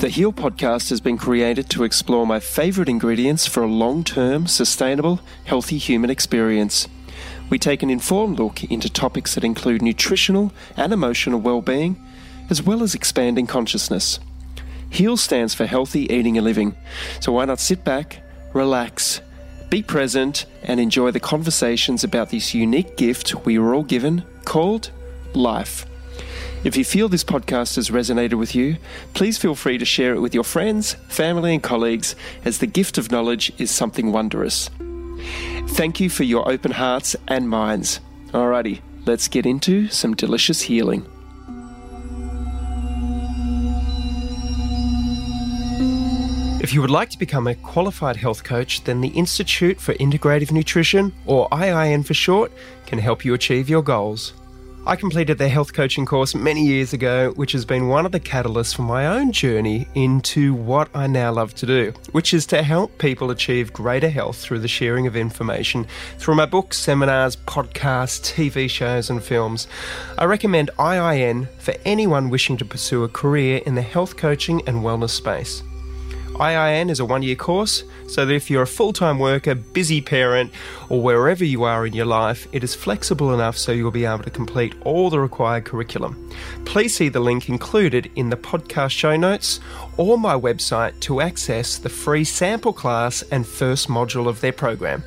The Heal podcast has been created to explore my favorite ingredients for a long term, sustainable, healthy human experience. We take an informed look into topics that include nutritional and emotional well being, as well as expanding consciousness. HEAL stands for Healthy Eating and Living, so why not sit back, relax, be present, and enjoy the conversations about this unique gift we were all given called life. If you feel this podcast has resonated with you, please feel free to share it with your friends, family, and colleagues, as the gift of knowledge is something wondrous. Thank you for your open hearts and minds. Alrighty, let's get into some delicious healing. If you would like to become a qualified health coach, then the Institute for Integrative Nutrition, or IIN for short, can help you achieve your goals. I completed their health coaching course many years ago, which has been one of the catalysts for my own journey into what I now love to do, which is to help people achieve greater health through the sharing of information through my books, seminars, podcasts, TV shows, and films. I recommend IIN for anyone wishing to pursue a career in the health coaching and wellness space. IIN is a one year course, so that if you're a full time worker, busy parent, or wherever you are in your life, it is flexible enough so you'll be able to complete all the required curriculum. Please see the link included in the podcast show notes or my website to access the free sample class and first module of their program.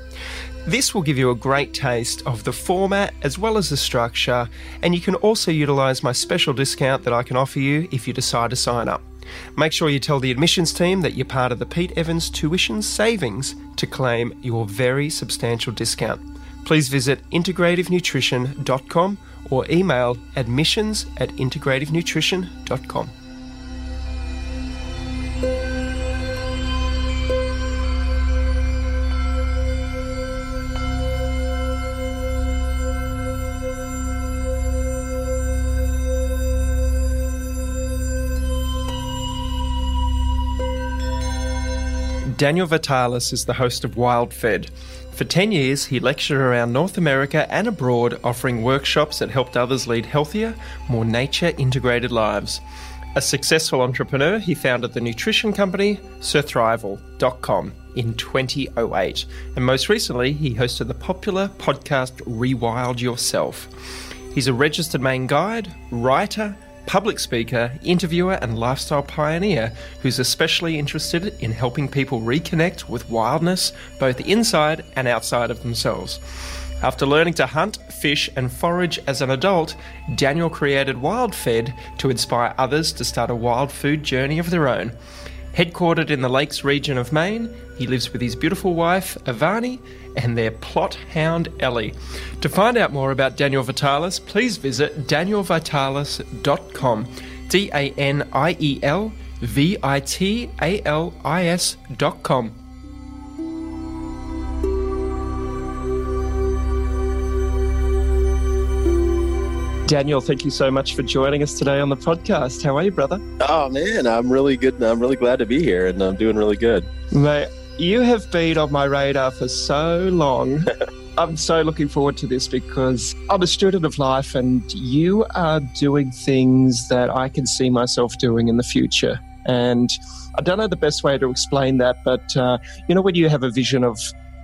This will give you a great taste of the format as well as the structure, and you can also utilize my special discount that I can offer you if you decide to sign up. Make sure you tell the admissions team that you're part of the Pete Evans Tuition Savings to claim your very substantial discount. Please visit integrativenutrition.com or email admissions at integrativenutrition.com. Daniel Vitalis is the host of Wild Fed. For 10 years, he lectured around North America and abroad, offering workshops that helped others lead healthier, more nature integrated lives. A successful entrepreneur, he founded the nutrition company Surthrival.com in 2008. And most recently, he hosted the popular podcast Rewild Yourself. He's a registered Maine guide, writer, public speaker, interviewer, and lifestyle pioneer who's especially interested in helping people reconnect with wildness both inside and outside of themselves. After learning to hunt, fish, and forage as an adult, Daniel created Wild Fed to inspire others to start a wild food journey of their own. Headquartered in the Lakes region of Maine, he lives with his beautiful wife, Avani, and their Plott hound, Ellie. To find out more about Daniel Vitalis, please visit danielvitalis.com. D A N I E L V I T A L I S.com. Daniel, thank you so much for joining us today on the podcast. How are you, brother? Oh man, I'm really good. I'm really glad to be here, and I'm doing really good. Mate, you have been on my radar for so long. I'm so looking forward to this because I'm a student of life, and you are doing things that I can see myself doing in the future. And I don't know the best way to explain that, but uh, you know, when you have a vision of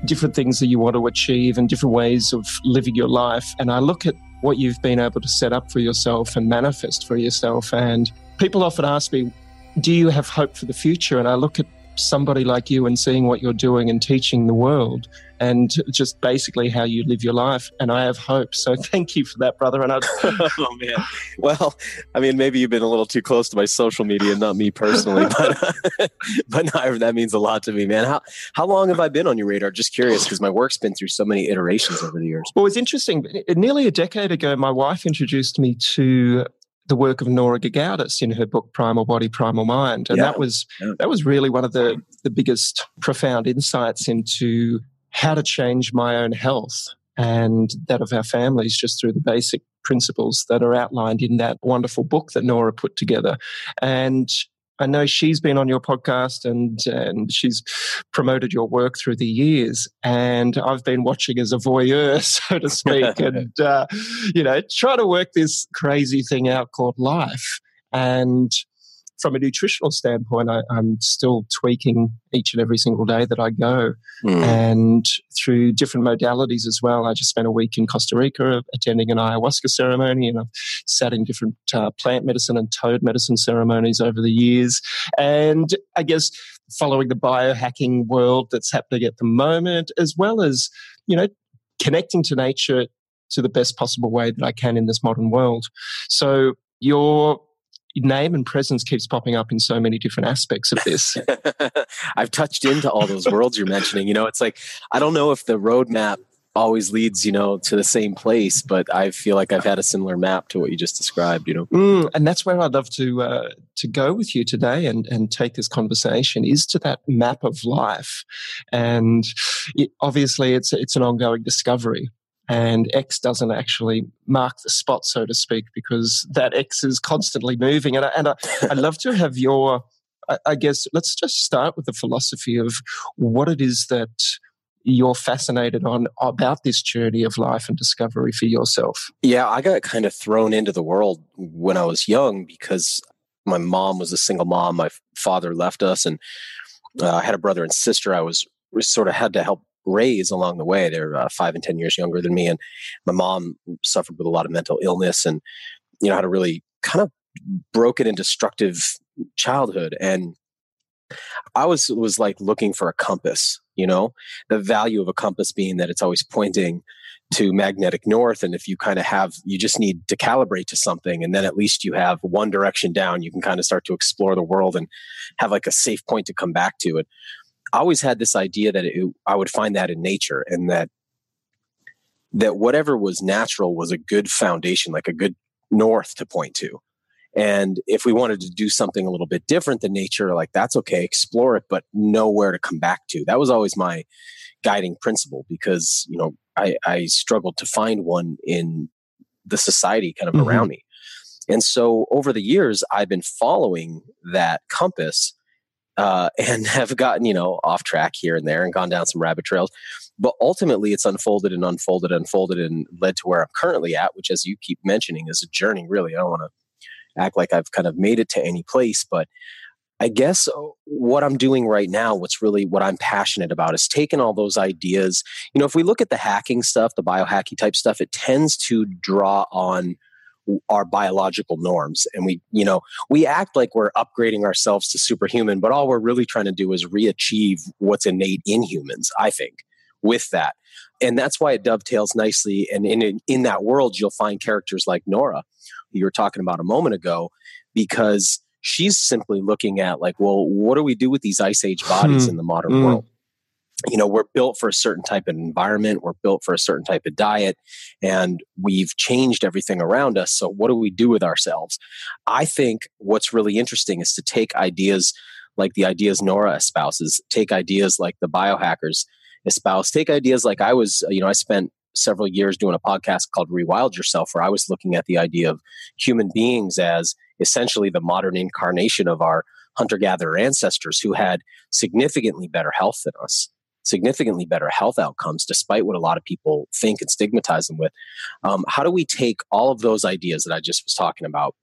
different things that you want to achieve and different ways of living your life, and I look at what you've been able to set up for yourself and manifest for yourself. And people often ask me, Do you have hope for the future? And I look at somebody like you and seeing what you're doing and teaching the world and just basically how you live your life. And I have hope. So thank you for that, brother. And I, oh man, well, I mean, maybe you've been a little too close to my social media, not me personally, but but no, that means a lot to me, man. How how long have I been on your radar? Just curious, because my work's been through so many iterations over the years. Well, it's interesting. Nearly a decade ago, my wife introduced me to the work of Nora Gedgaudas in her book Primal Body, Primal Mind, and yeah. that was yeah. that was really one of the the biggest profound insights into how to change my own health and that of our families just through the basic principles that are outlined in that wonderful book that Nora put together. And I know she's been on your podcast and and she's promoted your work through the years, and I've been watching as a voyeur, so to speak, and uh, you know, try to work this crazy thing out called life. And from a nutritional standpoint, I, am still tweaking each and every single day that I go, mm. and through different modalities as well. I just spent a week in Costa Rica attending an ayahuasca ceremony, and I've sat in different uh, plant medicine and toad medicine ceremonies over the years. And I guess following the biohacking world that's happening at the moment, as well as you know connecting to nature to the best possible way that I can in this modern world. So your name and presence keeps popping up in so many different aspects of this. I've touched into all those worlds you're mentioning. You know, it's like I don't know if the roadmap always leads you know to the same place but i feel like i've had a similar map to what you just described you know mm, and that's where i'd love to uh, to go with you today and and take this conversation is to that map of life and it, obviously it's it's an ongoing discovery and X doesn't actually mark the spot, so to speak, because that X is constantly moving. And I, and I, I'd love to have your, I, I guess, let's just start with the philosophy of what it is that you're fascinated on about this journey of life and discovery for yourself? Yeah, I got kind of thrown into the world when I was young because my mom was a single mom. My father left us, and uh, I had a brother and sister. I was sort of had to help raise along the way. They're uh, five and 10 years younger than me. And my mom suffered with a lot of mental illness and, you know, had a really kind of broken and destructive childhood. And I was, was like looking for a compass, you know, the value of a compass being that it's always pointing to magnetic north. And if you kind of have, you just need to calibrate to something. And then at least you have one direction down, you can kind of start to explore the world and have like a safe point to come back to. it. I always had this idea that it, I would find that in nature and that that whatever was natural was a good foundation, like a good north to point to. And if we wanted to do something a little bit different than nature, like that's okay, explore it, but know where to come back to. That was always my guiding principle because, you know, I, I struggled to find one in the society kind of mm-hmm. around me. And so over the years, I've been following that compass uh, and have gotten you know off track here and there and gone down some rabbit trails. But ultimately it's unfolded and unfolded and unfolded and led to where i'm currently at which as you keep mentioning is a journey really. I don't want to act like i've kind of made it to any place but i guess what i'm doing right now what's really what i'm passionate about is taking all those ideas. You know if we look at the hacking stuff the biohacking type stuff it tends to draw on our biological norms and we you know we act like we're upgrading ourselves to superhuman but all we're really trying to do is re-achieve what's innate in humans i think with that and that's why it dovetails nicely and in in that world you'll find characters like nora who you were talking about a moment ago because she's simply looking at like well what do we do with these ice age bodies hmm. in the modern mm. world you know we're built for a certain type of environment we're built for a certain type of diet and we've changed everything around us so what do we do with ourselves? I think what's really interesting is to take ideas like the ideas nora espouses take ideas like the biohackers espouse take ideas like i was you know i spent several years doing a podcast called rewild yourself where i was looking at the idea of human beings as essentially the modern incarnation of our hunter gatherer ancestors who had significantly better health than us significantly better health outcomes, despite what a lot of people think and stigmatize them with. Um, how do we take all of those ideas that I just was talking about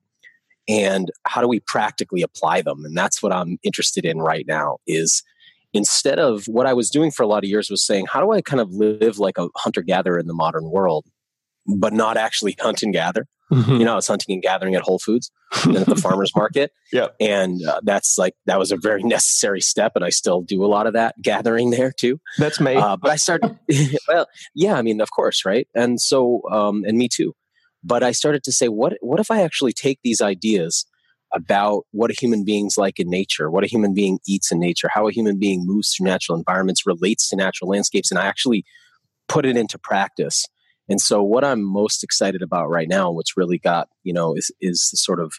and how do we practically apply them? And that's what I'm interested in right now is instead of what I was doing for a lot of years was saying, how do I kind of live like a hunter gatherer in the modern world, but not actually hunt and gather? Mm-hmm. You know, I was hunting and gathering at Whole Foods and at the farmers market. Yeah. And uh, that's like, that was a very necessary step. And I still do a lot of that gathering there too. That's me. Uh, but I started, well, yeah, I mean, of course, right? And so, um, and me too. But I started to say, what, what if I actually take these ideas about what a human being's like in nature, what a human being eats in nature, how a human being moves through natural environments, relates to natural landscapes, and I actually put it into practice and so, what I'm most excited about right now, what's really got you know is is the sort of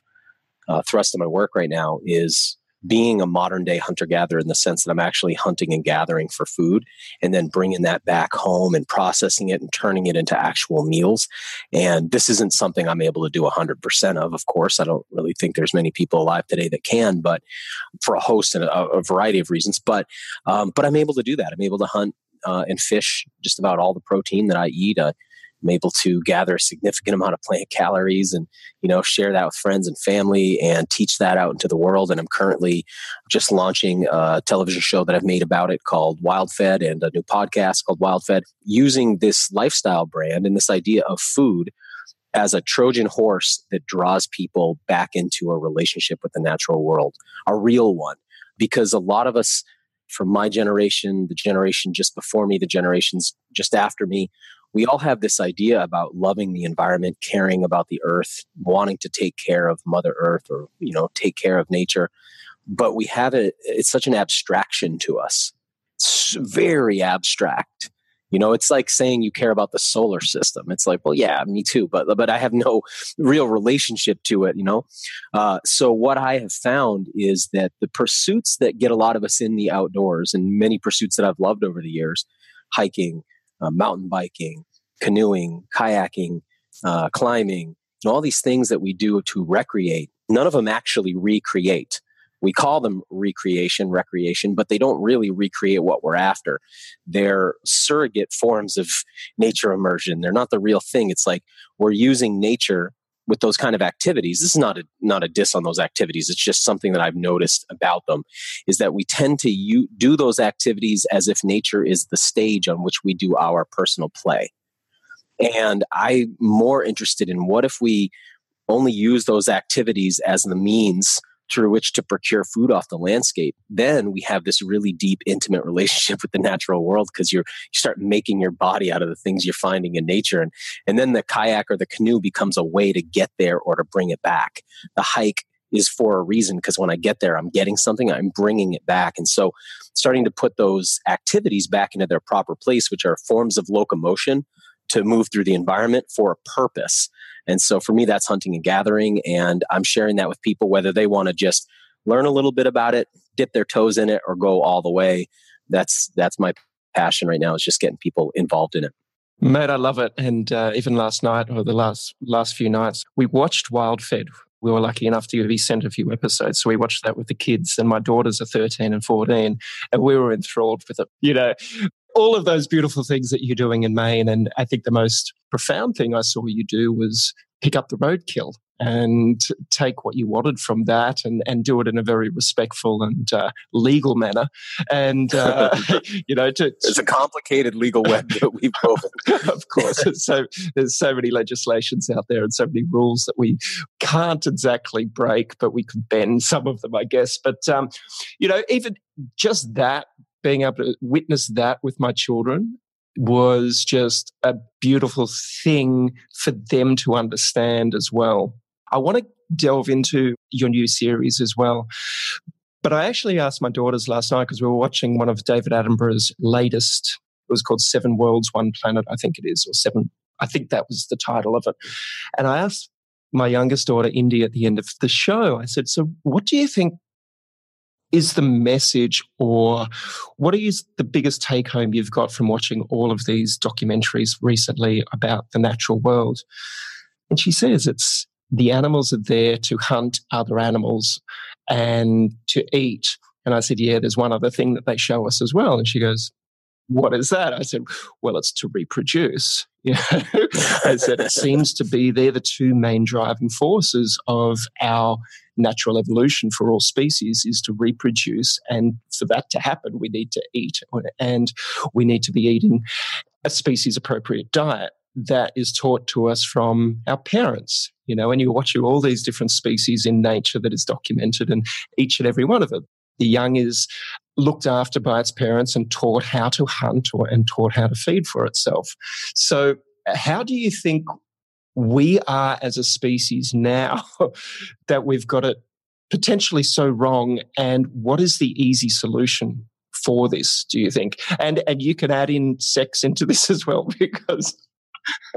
uh, thrust of my work right now is being a modern day hunter gatherer in the sense that I'm actually hunting and gathering for food and then bringing that back home and processing it and turning it into actual meals. And this isn't something I'm able to do 100% of, of course. I don't really think there's many people alive today that can, but for a host and a, a variety of reasons. But, um, but I'm able to do that. I'm able to hunt uh, and fish just about all the protein that I eat. Uh, I'm able to gather a significant amount of plant calories and, you know, share that with friends and family and teach that out into the world. And I'm currently just launching a television show that I've made about it called Wild Fed and a new podcast called Wild Fed using this lifestyle brand and this idea of food as a Trojan horse that draws people back into a relationship with the natural world, a real one. Because a lot of us from my generation, the generation just before me, the generations just after me, we all have this idea about loving the environment, caring about the earth, wanting to take care of Mother Earth or, you know, take care of nature. But we have it, it's such an abstraction to us. It's very abstract. You know, it's like saying you care about the solar system. It's like, well, yeah, me too, but but I have no real relationship to it. You know, uh, so what I have found is that the pursuits that get a lot of us in the outdoors, and many pursuits that I've loved over the years, hiking, uh, mountain biking, canoeing, kayaking, uh, climbing, all these things that we do to recreate, none of them actually recreate. We call them recreation, recreation, but they don't really recreate what we're after. They're surrogate forms of nature immersion. They're not the real thing. It's like we're using nature with those kind of activities this is not a not a diss on those activities it's just something that i've noticed about them is that we tend to u- do those activities as if nature is the stage on which we do our personal play. And i'm more interested in what if we only use those activities as the means through which to procure food off the landscape, then we have this really deep, intimate relationship with the natural world because you start making your body out of the things you're finding in nature, and and then the kayak or the canoe becomes a way to get there or to bring it back. The hike is for a reason because when I get there, I'm getting something, I'm bringing it back, and so starting to put those activities back into their proper place, which are forms of locomotion to move through the environment for a purpose. And so for me, that's hunting and gathering. And I'm sharing that with people, whether they want to just learn a little bit about it, dip their toes in it, or go all the way. That's that's my passion right now is just getting people involved in it. Mate, I love it. And uh, even last night or the last last few nights, we watched Wild Fed. We were lucky enough to be sent a few episodes, so we watched that with the kids. And my daughters are thirteen and fourteen, and we were enthralled with it. You know, all of those beautiful things that you're doing in Maine. And I think the most profound thing I saw you do was pick up the roadkill and take what you wanted from that and, and do it in a very respectful and uh, legal manner. And, uh, you know, to, it's a complicated legal web that we've woven. of course. so there's so many legislations out there and so many rules that we can't exactly break, but we could bend some of them, I guess. But, um, you know, even just that being able to witness that with my children was just a beautiful thing for them to understand as well. I want to delve into your new series as well. But I actually asked my daughters last night because we were watching one of David Attenborough's latest. It was called Seven Worlds, One Planet, I think it is, or Seven. I think that was the title of it. And I asked my youngest daughter, Indy, at the end of the show, I said, So, what do you think is the message or what is the biggest take home you've got from watching all of these documentaries recently about the natural world? And she says it's the animals are there to hunt other animals and to eat. And I said, Yeah, there's one other thing that they show us as well. And she goes, What is that? I said, Well, it's to reproduce. You know? I said, It seems to be they're the two main driving forces of our natural evolution for all species is to reproduce. And for that to happen, we need to eat and we need to be eating a species appropriate diet that is taught to us from our parents. You know, and you watch all these different species in nature that is documented, and each and every one of it. The young is looked after by its parents and taught how to hunt or, and taught how to feed for itself. So, how do you think we are as a species now that we've got it potentially so wrong? And what is the easy solution for this do you think? And and you can add in sex into this as well because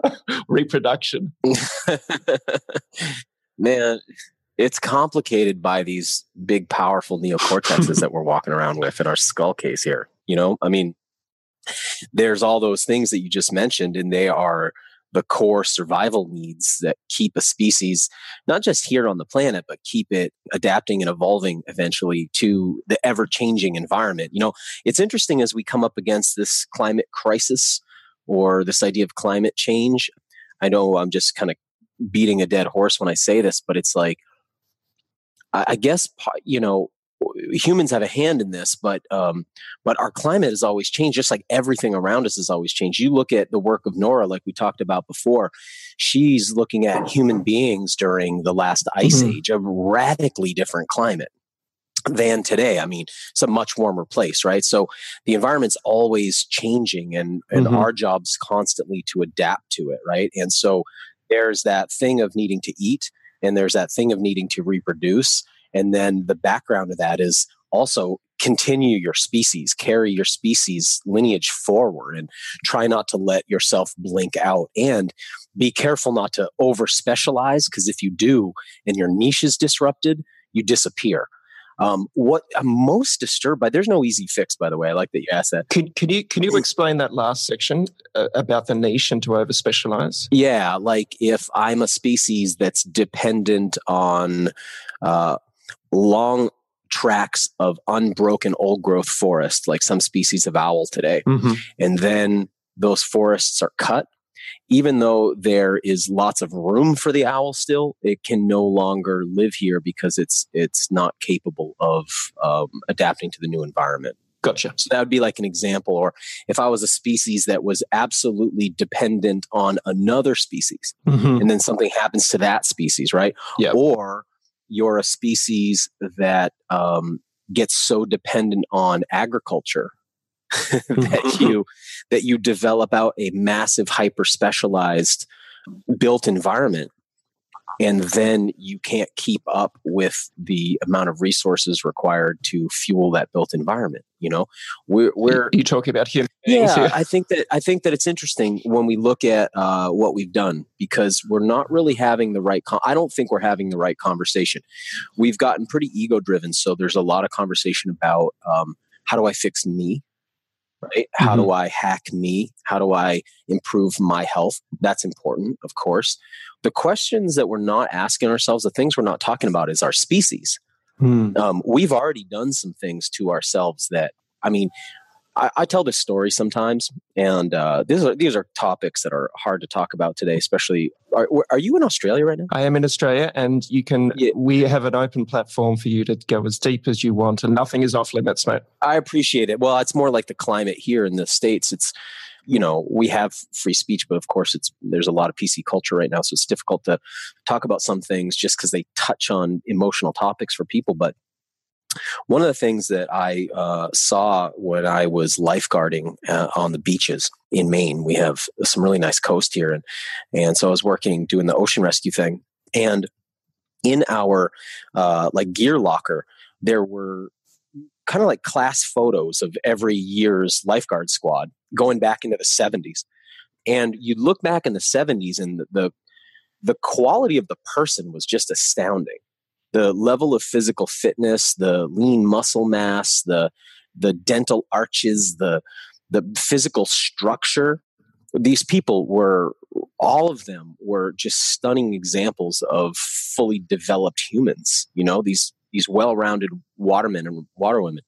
reproduction. Man it's complicated by these big powerful neocortexes that we're walking around with in our skull case here you know i mean there's all those things that you just mentioned and they are the core survival needs that keep a species not just here on the planet but keep it adapting and evolving eventually to the ever changing environment you know it's interesting as we come up against this climate crisis or this idea of climate change. I know I'm just kind of beating a dead horse when I say this, but it's like, I guess, you know, humans have a hand in this, but um, but our climate has always changed, just like everything around us has always changed. You look at the work of Nora, like we talked about before. She's looking at human beings during the last ice mm-hmm. age, a radically different climate than today. I mean, it's a much warmer place, right? So the environment's always changing, and and mm-hmm. our job's constantly to adapt to it, right? And so there's that thing of needing to eat, and there's that thing of needing to reproduce and then the background of that is also continue your species, carry your species lineage forward, and try not to let yourself blink out. And be careful not to over specialize, because if you do and your niche is disrupted, you disappear. Um, what I'm most disturbed by, there's no easy fix, by the way. I like that you asked that. Can, can you can you explain that last section uh, about the niche and to over specialize? Yeah, like if I'm a species that's dependent on uh, long tracks of unbroken old growth forest, like some species of owl today. Mm-hmm. And then those forests are cut. Even though there is lots of room for the owl still, it can no longer live here because it's it's not capable of um, adapting to the new environment. Gotcha. So that would be like an example. Or if I was a species that was absolutely dependent on another species, mm-hmm. and then something happens to that species, right? Yeah. Or you're a species that um, gets so dependent on agriculture that you that you develop out a massive hyper specialized built environment. And then you can't keep up with the amount of resources required to fuel that built environment you know? We're, we're you talking about human yeah i think that i think that it's interesting when we look at uh, what we've done because we're not really having the right con- i don't think we're having the right conversation. We've gotten pretty ego driven so there's a lot of conversation about um, how do i fix me right how mm-hmm. do i hack me how do i improve my health that's important of course the questions that we're not asking ourselves, the things we're not talking about is our species. Hmm. Um, we've already done some things to ourselves that, I mean, I, I tell this story sometimes, and uh, these are these are topics that are hard to talk about today. Especially, are, are you in Australia right now? I am in Australia, and you can. Yeah. We have an open platform for you to go as deep as you want, and nothing is off limits, mate. I appreciate it. Well, it's more like the climate here in the states. It's you know we have free speech but of course it's there's a lot of pc culture right now so it's difficult to talk about some things just because they touch on emotional topics for people but one of the things that I uh, saw when I was lifeguarding uh, on the beaches in Maine, we have some really nice coast here, and and so I was working doing the ocean rescue thing, and in our uh, like gear locker, there were kind of like class photos of every year's lifeguard squad going back into the 70s. And you look back in the 70s and the, the, the quality of the person was just astounding. The level of physical fitness, the lean muscle mass, the the dental arches, the the physical structure. These people were all of them were just stunning examples of fully developed humans. You know, these these well-rounded watermen and waterwomen.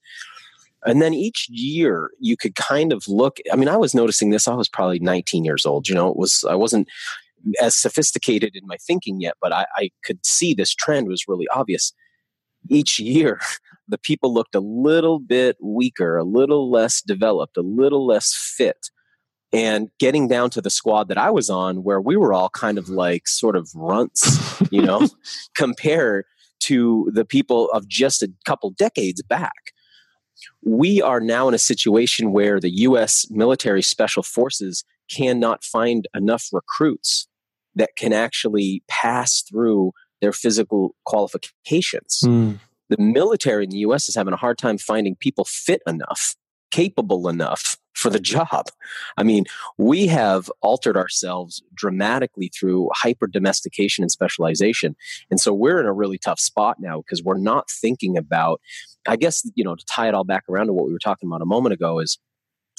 And then each year you could kind of look. I mean, I was noticing this. I was probably 19 years old. You know, it was I wasn't as sophisticated in my thinking yet, but I, I could see this trend was really obvious. Each year, the people looked a little bit weaker, a little less developed, a little less fit. And getting down to the squad that I was on, where we were all kind of like sort of runts, you know, compared to the people of just a couple decades back. We are now in a situation where the U.S. military special forces cannot find enough recruits that can actually pass through their physical qualifications. Mm. The military in the US is having a hard time finding people fit enough, capable enough for the job. I mean, we have altered ourselves dramatically through hyper domestication and specialization. And so we're in a really tough spot now because we're not thinking about, I guess, you know, to tie it all back around to what we were talking about a moment ago is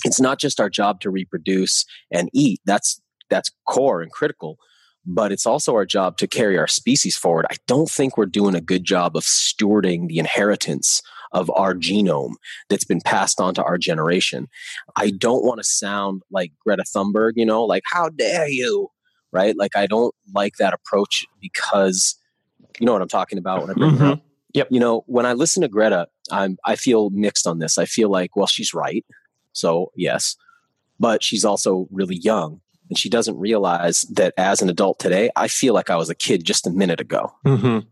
it's not just our job to reproduce and eat. That's that's core and critical. But it's also our job to carry our species forward. I don't think we're doing a good job of stewarding the inheritance of our genome that's been passed on to our generation. I don't want to sound like Greta Thunberg, you know, like, how dare you? Right? Like, I don't like that approach because you know what I'm talking about when I bring mm-hmm. her up. Yep. You know, when I listen to Greta, I'm I feel mixed on this. I feel like, well, she's right. So yes. But she's also really young and she doesn't realize that as an adult today, I feel like I was a kid just a minute ago. Mm-hmm.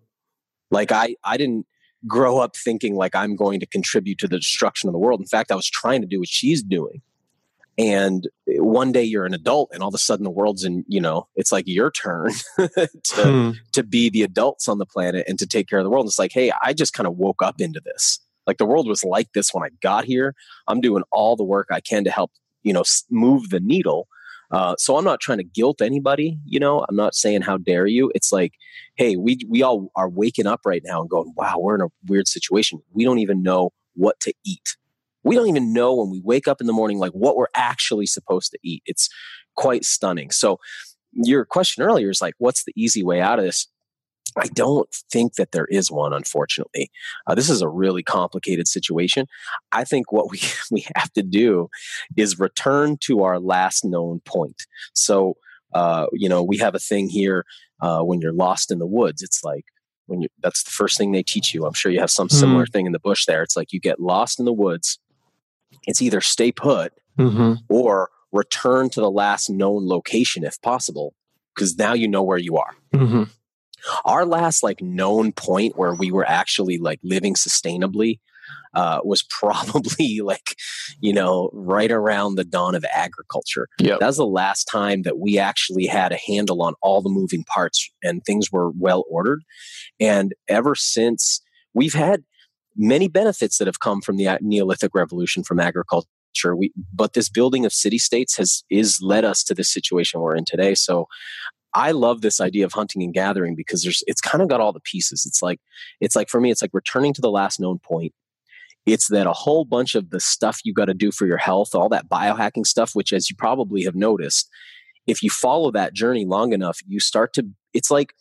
Like I, I didn't grow up thinking like I'm going to contribute to the destruction of the world. In fact, I was trying to do what she's doing. And one day you're an adult, and all of a sudden the world's in, you know, it's like your turn to, hmm. to be the adults on the planet and to take care of the world. And it's like, hey, I just kind of woke up into this. Like the world was like this when I got here. I'm doing all the work I can to help, you know, move the needle uh, so I'm not trying to guilt anybody. You know, I'm not saying how dare you. It's like, hey, we we all are waking up right now and going, wow, we're in a weird situation. We don't even know what to eat. We don't even know when we wake up in the morning like what we're actually supposed to eat. It's quite stunning. So your question earlier is like, what's the easy way out of this? I don't think that there is one, unfortunately. Uh, this is a really complicated situation. I think what we, we have to do is return to our last known point. So, uh, you know, we have a thing here uh, when you're lost in the woods. It's like, when you that's the first thing they teach you. I'm sure you have some similar mm. thing in the bush there. It's like you get lost in the woods. It's either stay put mm-hmm. or return to the last known location if possible, because now you know where you are. Mm-hmm our last like known point where we were actually like living sustainably uh, was probably like you know right around the dawn of agriculture. Yep. that was the last time that we actually had a handle on all the moving parts and things were well ordered. And ever since we've had many benefits that have come from the neolithic revolution from agriculture. We but this building of city states has is led us to the situation we're in today. So I love this idea of hunting and gathering because there's it's kind of got all the pieces. It's like it's like for me, it's like returning to the last known point. It's that a whole bunch of the stuff you got to do for your health, all that biohacking stuff, which as you probably have noticed, if you follow that journey long enough, you start to it's like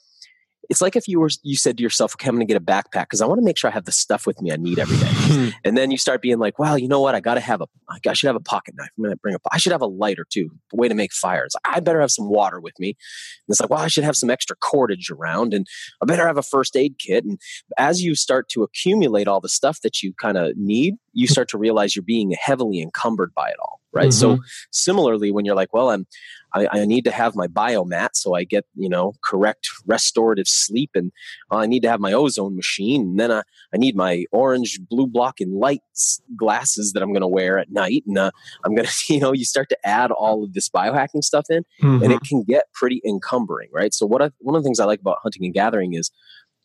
it's like if you were you said to yourself, okay, I'm going to get a backpack because I want to make sure I have the stuff with me I need every day. Hmm. and then you start being like, well, you know what? I got to have a I should have a pocket knife. I'm going to bring a I should have a lighter too, a way to make fires. I better have some water with me. And it's like, well, I should have some extra cordage around, and I better have a first aid kit. And as you start to accumulate all the stuff that you kind of need, you start to realize you're being heavily encumbered by it all, right? mm-hmm. So similarly, when you're like, well, I'm I, I, need to have my biomat so I get, you know, correct restorative sleep. And I need to have my ozone machine. And then I, I need my orange, blue blocking lights glasses that I'm going to wear at night. And uh, I'm going to, you know, you start to add all of this biohacking stuff in mm-hmm. and it can get pretty encumbering, right? So what I, one of the things I like about hunting and gathering is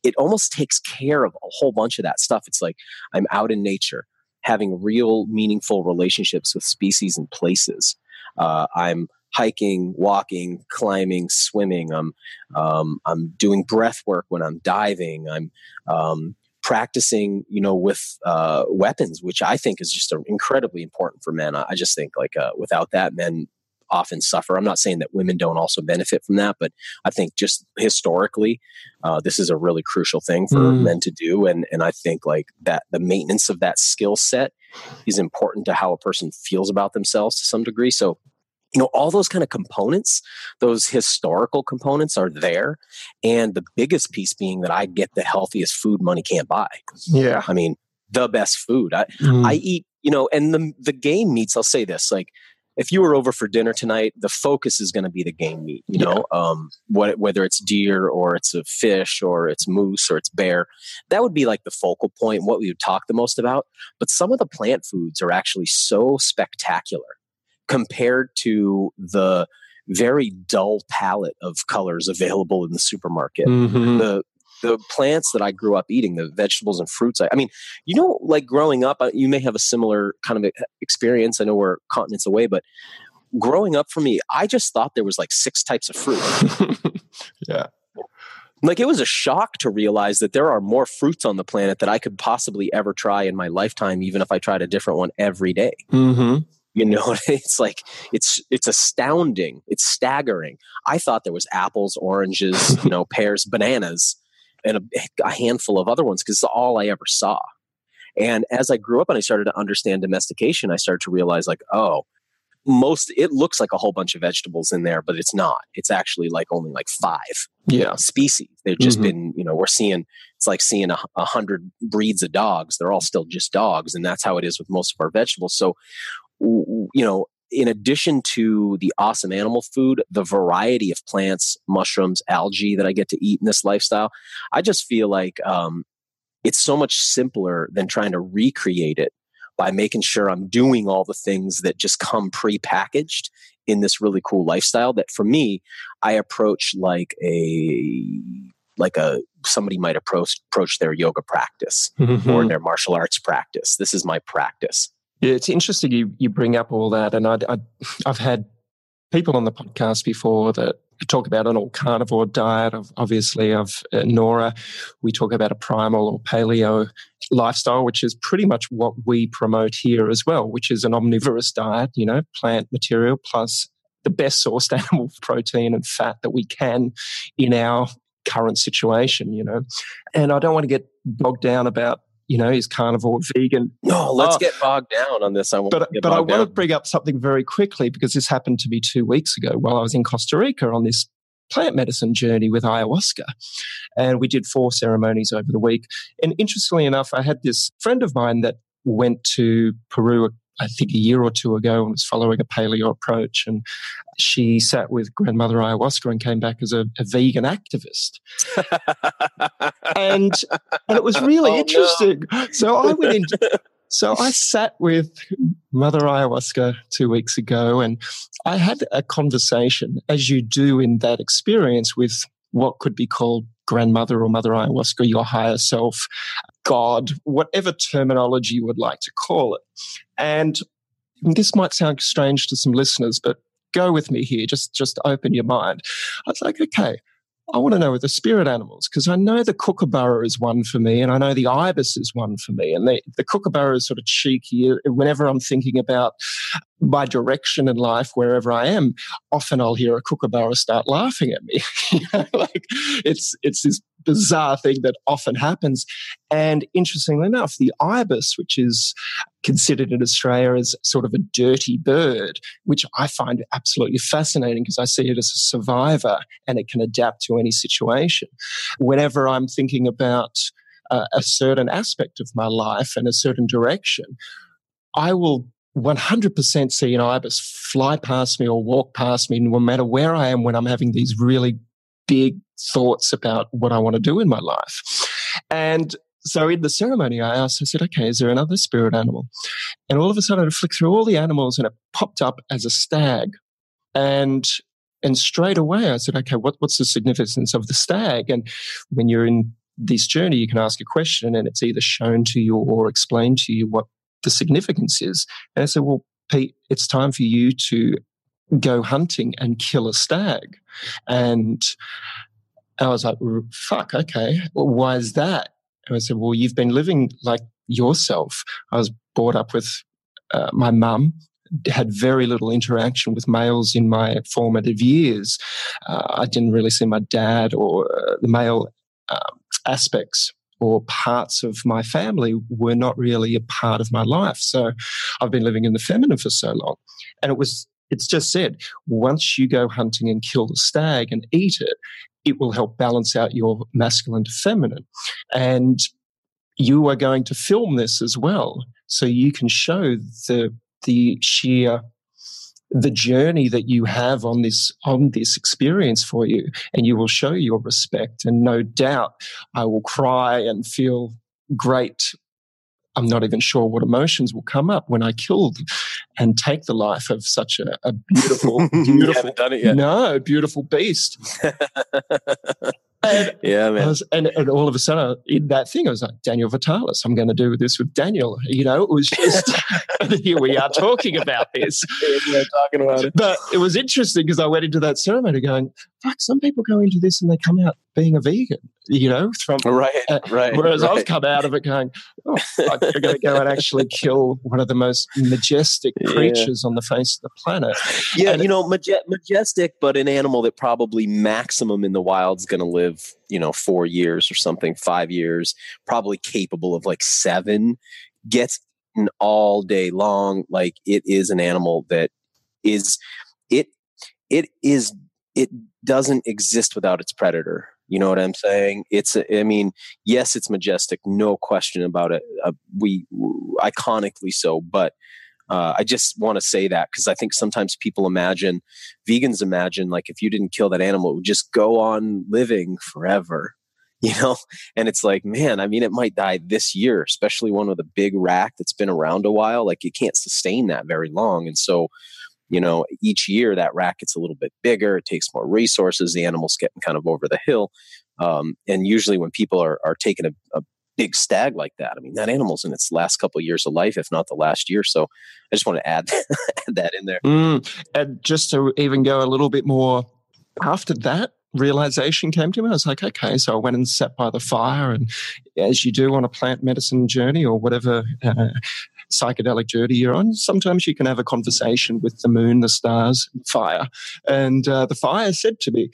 it almost takes care of a whole bunch of that stuff. It's like I'm out in nature having real meaningful relationships with species and places. Uh, I'm hiking, walking, climbing, swimming. I'm um, I'm doing breath work when I'm diving. I'm um, practicing, you know, with uh, weapons, which I think is just incredibly important for men. I, I just think like uh, without that, men often suffer. I'm not saying that women don't also benefit from that, but I think just historically, uh, this is a really crucial thing for mm. men to do. And and I think like that the maintenance of that skill set is important to how a person feels about themselves to some degree. So you know all those kind of components those historical components are there and the biggest piece being that i get the healthiest food money can't buy yeah i mean the best food i mm. i eat you know and the the game meats i'll say this like if you were over for dinner tonight the focus is going to be the game meat you yeah. know um what, whether it's deer or it's a fish or it's moose or it's bear that would be like the focal point what we would talk the most about but some of the plant foods are actually so spectacular compared to the very dull palette of colors available in the supermarket. Mm-hmm. The the plants that I grew up eating, the vegetables and fruits. I, I, mean, you know, like growing up, uh, you may have a similar kind of experience. I know we're continents away, but growing up for me, I just thought there was like six types of fruit. yeah. Like it was a shock to realize that there are more fruits on the planet that I could possibly ever try in my lifetime, even if I tried a different one every day. Mm-hmm You know, it's like it's it's astounding. It's staggering. I thought there was apples, oranges, you know, pears, bananas, and a, a handful of other ones because it's all I ever saw. And as I grew up and I started to understand domestication, I started to realize like, oh, most it looks like a whole bunch of vegetables in there, but it's not. It's actually like only like five yeah. species. They've just Mhm. been, you know, we're seeing it's like seeing a, a hundred breeds of dogs. They're all still just dogs, and that's how it is with most of our vegetables. So, you know, in addition to the awesome animal food, the variety of plants, mushrooms, algae that I get to eat in this lifestyle, I just feel like um, it's so much simpler than trying to recreate it by making sure I'm doing all the things that just come pre-packaged in this really cool lifestyle that for me I approach like a like a somebody might approach approach their yoga practice or Mhm. their martial arts practice. This is my practice. Yeah, it's interesting you, you bring up all that. And I, I've had people on the podcast before that talk about an all carnivore diet. Of Obviously, of uh, Nora, we talk about a primal or paleo lifestyle, which is pretty much what we promote here as well, which is an omnivorous diet, you know, plant material plus the best sourced animal protein and fat that we can in our current situation, you know. And I don't want to get bogged down about, you know, is carnivore vegan? No, let's Oh. get bogged down on this. I won't but but I want to bring up something very quickly because this happened to me two weeks ago while I was in Costa Rica on this plant medicine journey with ayahuasca, and we did four ceremonies over the week. And interestingly enough, I had this friend of mine that went to Peru. I think a year or two ago and was following a paleo approach. And she sat with grandmother ayahuasca and came back as a, a vegan activist. And and it was really Oh, no. interesting. So I went in. So I sat with Mother Ayahuasca two weeks ago, and I had a conversation, as you do in that experience, with what could be called grandmother or Mother Ayahuasca, your higher self, God, whatever terminology you would like to call it. And this might sound strange to some listeners, but go with me here. Just just open your mind. I was like, okay, I want to know with the spirit animals because I know the kookaburra is one for me, and I know the ibis is one for me. And the, the kookaburra is sort of cheeky. Whenever I'm thinking about my direction in life, wherever I am, often I'll hear a kookaburra start laughing at me. Like it's it's this bizarre thing that often happens. And interestingly enough, the ibis, which is considered in Australia as sort of a dirty bird, which I find absolutely fascinating because I see it as a survivor and it can adapt to any situation. Whenever I'm thinking about uh, a certain aspect of my life and a certain direction, I will 100% see an ibis fly past me or walk past me, no matter where I am when I'm having these really big thoughts about what I want to do in my life. And so in the ceremony, I asked, I said, okay, is there another spirit animal? And all of a sudden, I flicked through all the animals and it popped up as a stag. And and straight away, I said, okay, what, what's the significance of the stag? And when you're in this journey, you can ask a question and it's either shown to you or explained to you what the significance is. And I said, well, Pete, it's time for you to go hunting and kill a stag. And I was like, fuck, okay. Well, why is that? And I said, well, you've been living like yourself. I was brought up with uh, my mum, had very little interaction with males in my formative years. Uh, I didn't really see my dad or uh, the male um, aspects or parts of my family were not really a part of my life. So I've been living in the feminine for so long. And it was, it's just said, once you go hunting and kill the stag and eat it, it will help balance out your masculine to feminine. And you are going to film this as well. So you can show the, the sheer, the journey that you have on this, on this experience for you. And you will show your respect. And no doubt I will cry and feel great. I'm not even sure what emotions will come up when I kill and take the life of such a, a beautiful, beautiful, haven't done it yet. no, beautiful beast. And yeah, I man. was, and, and all of a sudden, in that thing, I was like, Daniel Vitalis, I'm going to do this with Daniel. You know, it was just, here we are talking about this. Yeah, talking about it. But it was interesting because I went into that ceremony going, fuck, some people go into this and they come out being a vegan, you know, from right, uh, right. Whereas right. I've come out of it going, oh, fuck, you're going to go and actually kill one of the most majestic creatures yeah. on the face of the planet. Yeah, and you know, maje- majestic, but an animal that probably maximum in the wild is going to live, you know, four years or something, five years, probably capable of like seven, gets all day long. Like it is an animal that is it it is it doesn't exist without its predator. You know what I'm saying? It's, I mean, yes, it's majestic, no question about it. Uh, we, iconically so, but uh, I just want to say that because I think sometimes people imagine, vegans imagine, like if you didn't kill that animal, it would just go on living forever, you know? And it's like, man, I mean, it might die this year, especially one with a big rack that's been around a while. Like it can't sustain that very long. And so, you know each year that rack gets a little bit bigger it takes more resources the animal's getting kind of over the hill um, and usually when people are, are taking a, a, big stag like that i mean that animal's in its last couple of years of life if not the last year so i just want to add, add that in there mm, and just to even go a little bit more after that realization came to me. I was like, okay, so I went and sat by the fire, and as you do on a plant medicine journey or whatever uh, psychedelic journey you're on, sometimes you can have a conversation with the moon, the stars, fire. And uh, the fire said to me,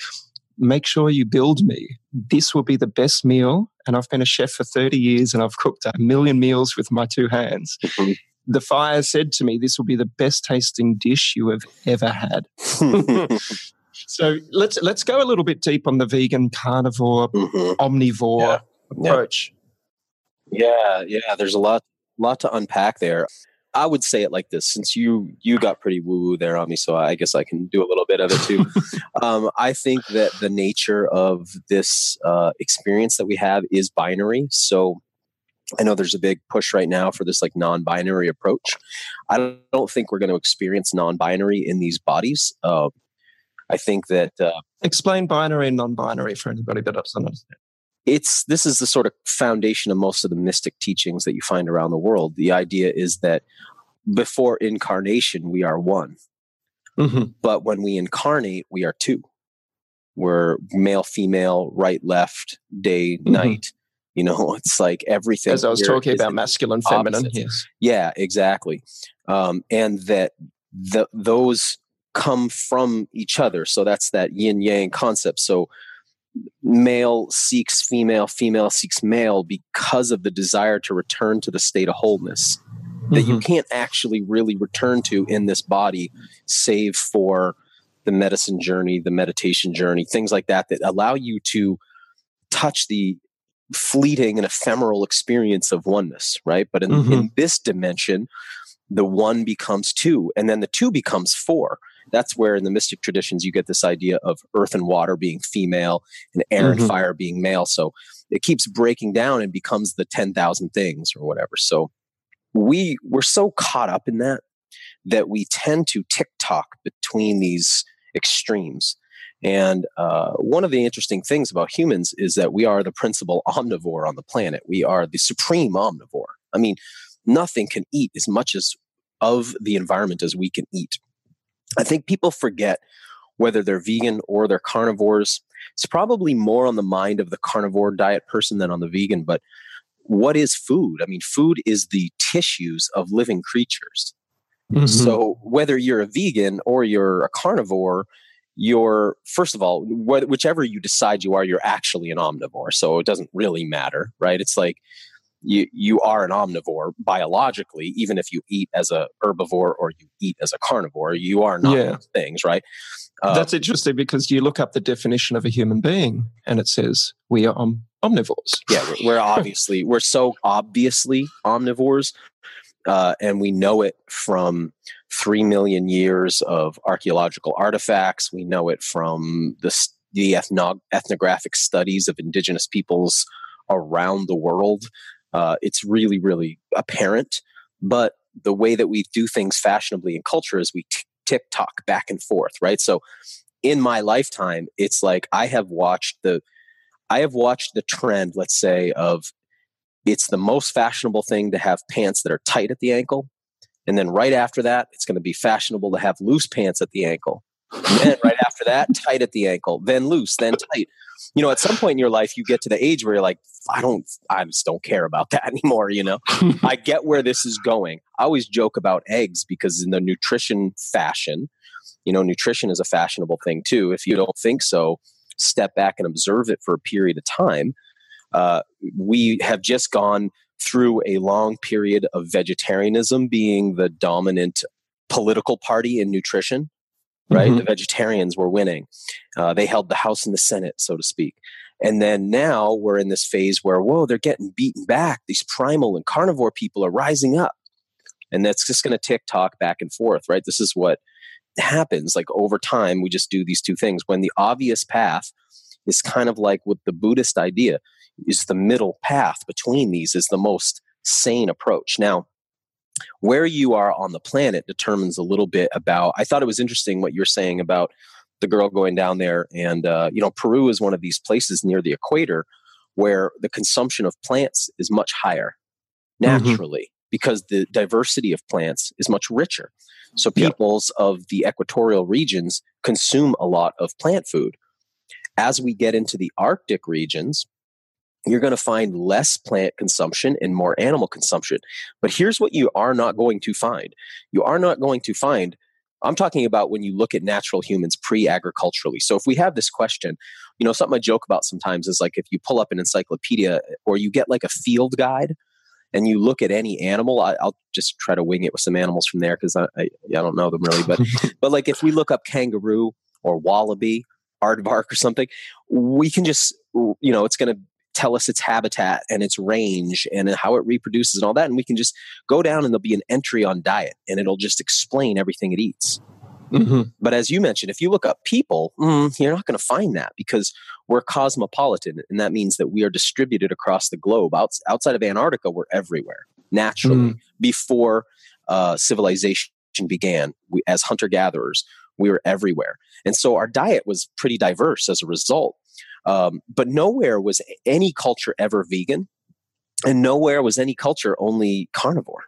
make sure you build me. This will be the best meal. And I've been a chef for 30 years and I've cooked a million meals with my two hands. Mm-hmm. The fire said to me, This will be the best tasting dish you have ever had. so let's let's go a little bit deep on the vegan carnivore mm-hmm. omnivore yeah. approach. Yeah, yeah. There's a lot lot to unpack there. I would say it like this, since you you got pretty woo woo there on me, so I guess I can do a little bit of it too. um, I think that the nature of this uh, experience that we have is binary. So I know there's a big push right now for this like non-binary approach. I don't think we're going to experience non-binary in these bodies. Uh, I think that uh, explain binary and non-binary for anybody that doesn't understand it's this is the sort of foundation of most of the mystic teachings that you find around the world. The idea is that before incarnation, we are one. Mm-hmm. But when we incarnate, we are two. We're male, female, right, left, day, mm-hmm. night. You know, it's like everything. As I was talking about masculine, feminine. Yes. Yeah, exactly. Um, and that the, those come from each other. So that's that yin yang concept. So male seeks female, female seeks male because of the desire to return to the state of wholeness mm-hmm. that you mm-hmm. can't actually really return to in this body, save for the medicine journey, the meditation journey, things like that, that allow you to touch the fleeting and ephemeral experience of oneness, right? But in, mm-hmm. in this dimension, the one becomes two, and then the two becomes four that's where in the mystic traditions you get this idea of earth and water being female and air mm-hmm. and fire being male. So it keeps breaking down and becomes the 10,000 things or whatever. So we we're so caught up in that that we tend to tick tock between these extremes. And uh, one of the interesting things about humans is that we are the principal omnivore on the planet. We are the supreme omnivore. I mean, nothing can eat as much as of the environment as we can eat. I think people forget whether they're vegan or they're carnivores. It's probably more on the mind of the carnivore diet person than on the vegan, but what is food? I mean, food is the tissues of living creatures. Mm-hmm. So whether you're a vegan or you're a carnivore, you're first of all, wh- whichever you decide you are, you're actually an omnivore. So it doesn't really matter, right? It's like you you are an omnivore biologically even if you eat as a herbivore or you eat as a carnivore you are not yeah. things right? Uh, that's interesting because you look up the definition of a human being and it says we are om- omnivores. Yeah we're, we're obviously we're so obviously omnivores uh, and we know it from three million years of archaeological artifacts. We know it from the the ethno- ethnographic studies of indigenous peoples around the world uh, it's really, really apparent. But the way that we do things fashionably in culture is we t- tick tock back and forth, right? So in my lifetime, it's like I have watched the I have watched the trend, let's say, of it's the most fashionable thing to have pants that are tight at the ankle. And then right after that, it's going to be fashionable to have loose pants at the ankle. Then right after that, tight at the ankle, then loose, then tight. You know, at some point in your life, you get to the age where you're like, I don't, I just don't care about that anymore. You know, I get where this is going. I always joke about eggs because in the nutrition fashion, you know, nutrition is a fashionable thing too. If you don't think so, step back and observe it for a period of time. Uh, we have just gone through a long period of vegetarianism being the dominant political party in nutrition right? Mm-hmm. The vegetarians were winning. Uh, they held the House and the Senate, so to speak. And then now we're in this phase where, whoa, they're getting beaten back. These primal and carnivore people are rising up. And that's just going to tick tock back and forth, right? This is what happens. Like over time, we just do these two things. When the obvious path is kind of like what the Buddhist idea is the middle path between these is the most sane approach. Now, where you are on the planet determines a little bit about i thought it was interesting what you're saying about the girl going down there and uh, you know peru is one of these places near the equator where the consumption of plants is much higher mm-hmm. naturally mm-hmm. because the diversity of plants is much richer so peoples yep. of the equatorial regions consume a lot of plant food as we get into the arctic regions you're going to find less plant consumption and more animal consumption. But here's what you are not going to find you are not going to find. I'm talking about when you look at natural humans pre agriculturally. So, if we have this question, you know, something I joke about sometimes is like if you pull up an encyclopedia or you get like a field guide and you look at any animal, I, will just try to wing it with some animals from there because I, I, I don't know them really. But, but like if we look up kangaroo or wallaby, aardvark or something, we can just, you know, it's going to tell us its habitat and its range and how it reproduces and all that. And we can just go down and there'll be an entry on diet and it'll just explain everything it eats. Mm-hmm. But as you mentioned, if you look up people, mm, you're not going to find that because we're cosmopolitan. And that means that we are distributed across the globe. Outs- outside of Antarctica, we're everywhere naturally. Mm. Before uh, civilization began, we, as hunter gatherers, we were everywhere. And so our diet was pretty diverse as a result. Um, but nowhere was any culture ever vegan, and nowhere was any culture only carnivore.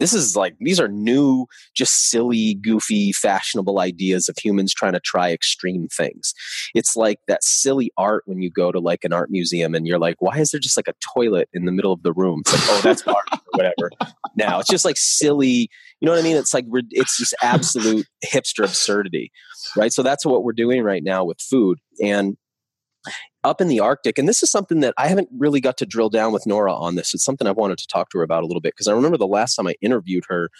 This is like, these are new, just silly, goofy, fashionable ideas of humans trying to try extreme things. It's like that silly art when you go to like an art museum and you're like, why is there just like a toilet in the middle of the room? It's like, oh, that's art or whatever. Now it's just like silly, you know what I mean? It's like, it's just absolute hipster absurdity, right? So that's what we're doing right now with food. And up in the Arctic, and this is something that I haven't really got to drill down with Nora on this. It's something I've wanted to talk to her about a little bit because I remember the last time I interviewed her,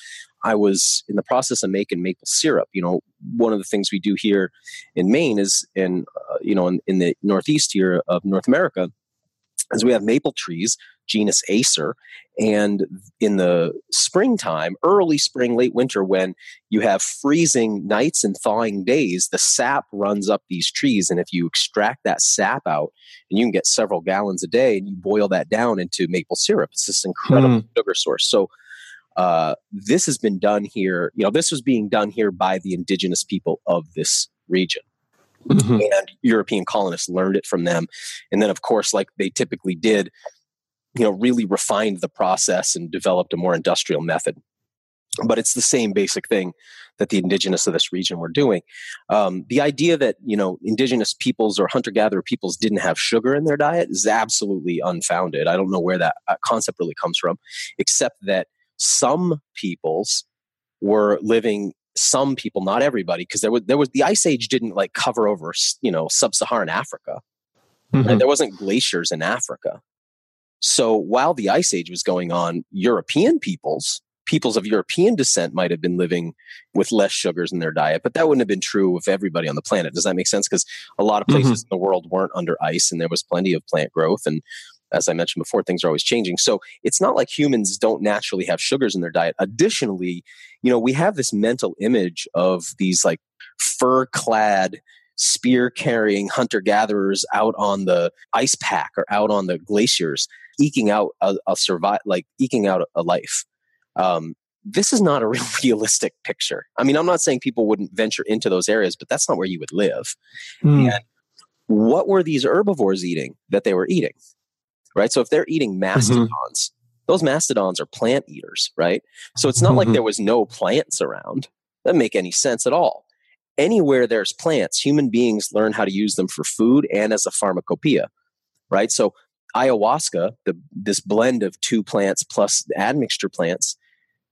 I was in the process of making maple syrup. You know, one of the things we do here in Maine is in, uh, you know, in, in the Northeast here of North America, is we have maple trees genus Acer. And in the springtime, early spring, late winter, when you have freezing nights and thawing days, the sap runs up these trees. And if you extract that sap out, and you can get several gallons a day, and you boil that down into maple syrup, it's this incredible mm. sugar source. So, uh, this has been done here. You know, this was being done here by the indigenous people of this region. Mm-hmm. And European colonists learned it from them. And then, of course, like they typically did, you know really refined the process and developed a more industrial method but it's the same basic thing that the indigenous of this region were doing um, the idea that you know indigenous peoples or hunter-gatherer peoples didn't have sugar in their diet is absolutely unfounded i don't know where that concept really comes from except that some peoples were living some people not everybody because there was there was the ice age didn't like cover over you know sub-saharan africa mm-hmm. and there wasn't glaciers in africa so while the Ice Age was going on, European peoples, peoples of European descent might have been living with less sugars in their diet, but that wouldn't have been true of everybody on the planet. Does that make sense? Because a lot of places mm-hmm. in the world weren't under ice and there was plenty of plant growth. And as I mentioned before, things are always changing. So it's not like humans don't naturally have sugars in their diet. Additionally, you know, we have this mental image of these like fur clad spear carrying hunter gatherers out on the ice pack or out on the glaciers eking out a, a survive, like eking out a life. Um, this is not a real realistic picture. I mean, I'm not saying people wouldn't venture into those areas, but that's not where you would live. Mm. And what were these herbivores eating that they were eating? Right. So if they're eating mm-hmm. mastodons. Those mastodons are plant eaters, right? So it's not mm-hmm. like there was no plants around. That make any sense at all. anywhere there's plants, human beings learn how to use them for food and as a pharmacopoeia, right? So ayahuasca, the, this blend of two plants plus admixture plants,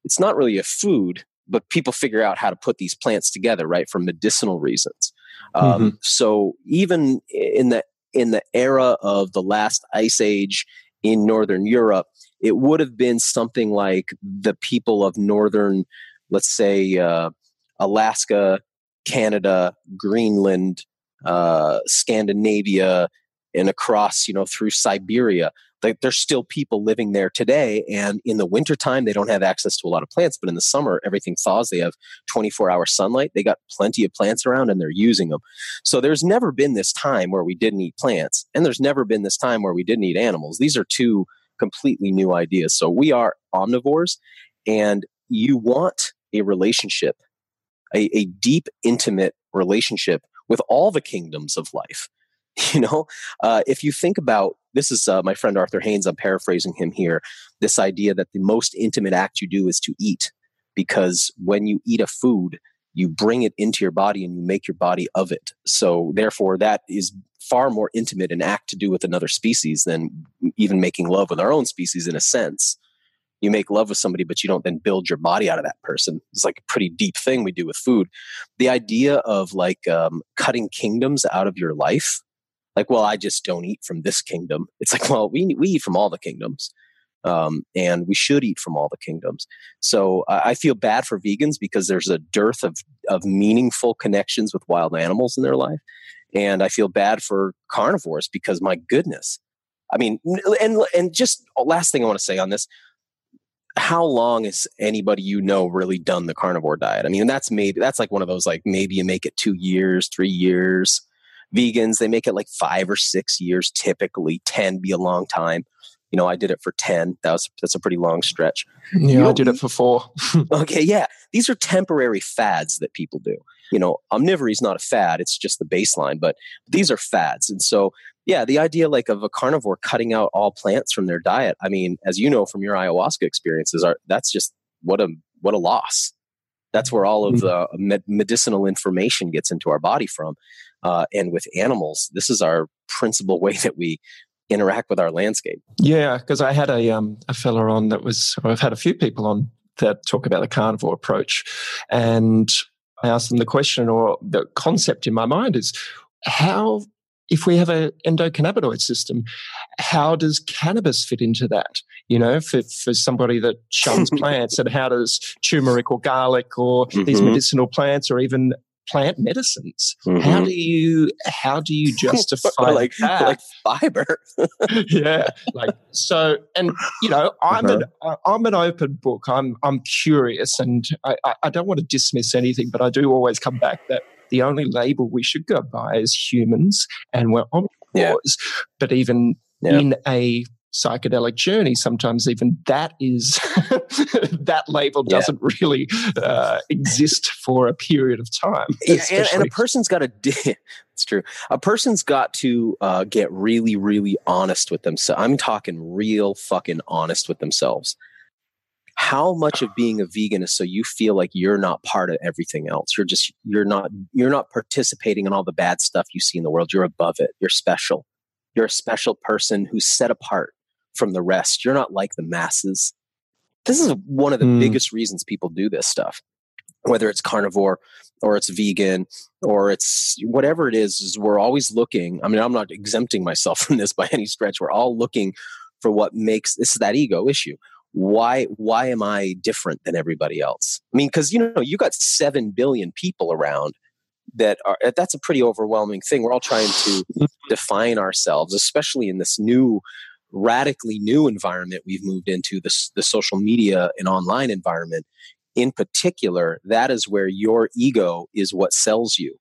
it's not really a food, but people figure out how to put these plants together, right, for medicinal reasons. Um, mm-hmm. So even in the in the era of the last ice age in northern Europe, it would have been something like the people of northern, let's say, uh, Alaska, Canada, Greenland, uh, Scandinavia, and across, you know, through Siberia. Like there's still people living there today. And in the wintertime, they don't have access to a lot of plants, but in the summer, everything thaws. They have 24 hour sunlight. They got plenty of plants around and they're using them. So there's never been this time where we didn't eat plants. And there's never been this time where we didn't eat animals. These are two completely new ideas. So we are omnivores and you want a relationship a, a deep, intimate relationship with all the kingdoms of life. You know, uh, if you think about this, is uh, my friend Arthur Haines. I'm paraphrasing him here. This idea that the most intimate act you do is to eat, because when you eat a food, you bring it into your body and you make your body of it. So, therefore, that is far more intimate an act to do with another species than even making love with our own species in a sense you make love with somebody, but you don't then build your body out of that person. It's like a pretty deep thing we do with food. The idea of like um, cutting kingdoms out of your life, like, well, I just don't eat from this kingdom. It's like, well, we we eat from all the kingdoms, um, and we should eat from all the kingdoms. So uh, I feel bad for vegans because there's a dearth of of meaningful connections with wild animals in their life, and I feel bad for carnivores because my goodness. I mean, and and just last thing I want to say on this, how long has anybody you know really done the carnivore diet? I mean, that's maybe that's like one of those like maybe you make it two years, three years. Vegans they make it like five or six years typically. Ten be a long time. You know, I did it for ten. That was that's a pretty long stretch. Yeah, I did it for four. okay, yeah, these are temporary fads that people do. You know, omnivory is not a fad; it's just the baseline. But these are fads, and so yeah, the idea like of a carnivore cutting out all plants from their diet. I mean, as you know from your ayahuasca experiences, are that's just what a what a loss. That's where all of mm-hmm. the med- medicinal information gets into our body from. Uh, and with animals, this is our principal way that we interact with our landscape. Yeah, because I had a um, a fella on that was. I've had a few people on that talk about the carnivore approach, and I asked them the question or the concept in my mind is how if we have an endocannabinoid system, how does cannabis fit into that? You know, for, for somebody that shuns plants, and how does turmeric or garlic or mm-hmm. these medicinal plants or even plant medicines. Mm-hmm. How do you how do you justify like that? like fiber? yeah, like so, and you know, I'm uh-huh. an I'm an open book. I'm I'm curious, and I, I don't want to dismiss anything, but I do always come back that the only label we should go by is humans, and we're omnivores. Yeah. But even yeah. in a psychedelic journey sometimes even that is that label doesn't yeah. really uh, exist for a period of time yeah, and, and, a person's got to it's true. A person's got to uh, get really really honest with themselves i'm talking real fucking honest with themselves. How much of being a vegan is so you feel like you're not part of everything else? You're just you're not you're not participating in all the bad stuff you see in the world. You're above it. You're special. You're a special person who's set apart from the rest. You're not like the masses. This is one of the mm. biggest reasons people do this stuff whether it's carnivore or it's vegan or it's whatever it is is we're always looking i mean i'm not exempting myself from this by any stretch. We're all looking for what makes this is that ego issue. Why why am i different than everybody else? I mean because you know you got 7 billion people around that are that's a pretty overwhelming thing. We're all trying to define ourselves especially in this new radically new environment we've moved into this the social media and online environment in particular that is where your ego is what sells you.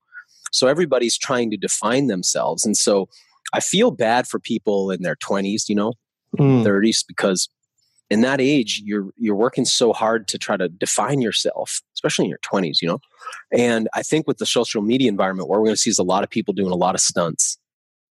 So everybody's trying to define themselves. And so i feel bad for people in their 20s you know mm. 30s because in that age you're you're working so hard to try to define yourself especially in your 20s you know? And i think with the social media environment what we're going to see is a lot of people doing a lot of stunts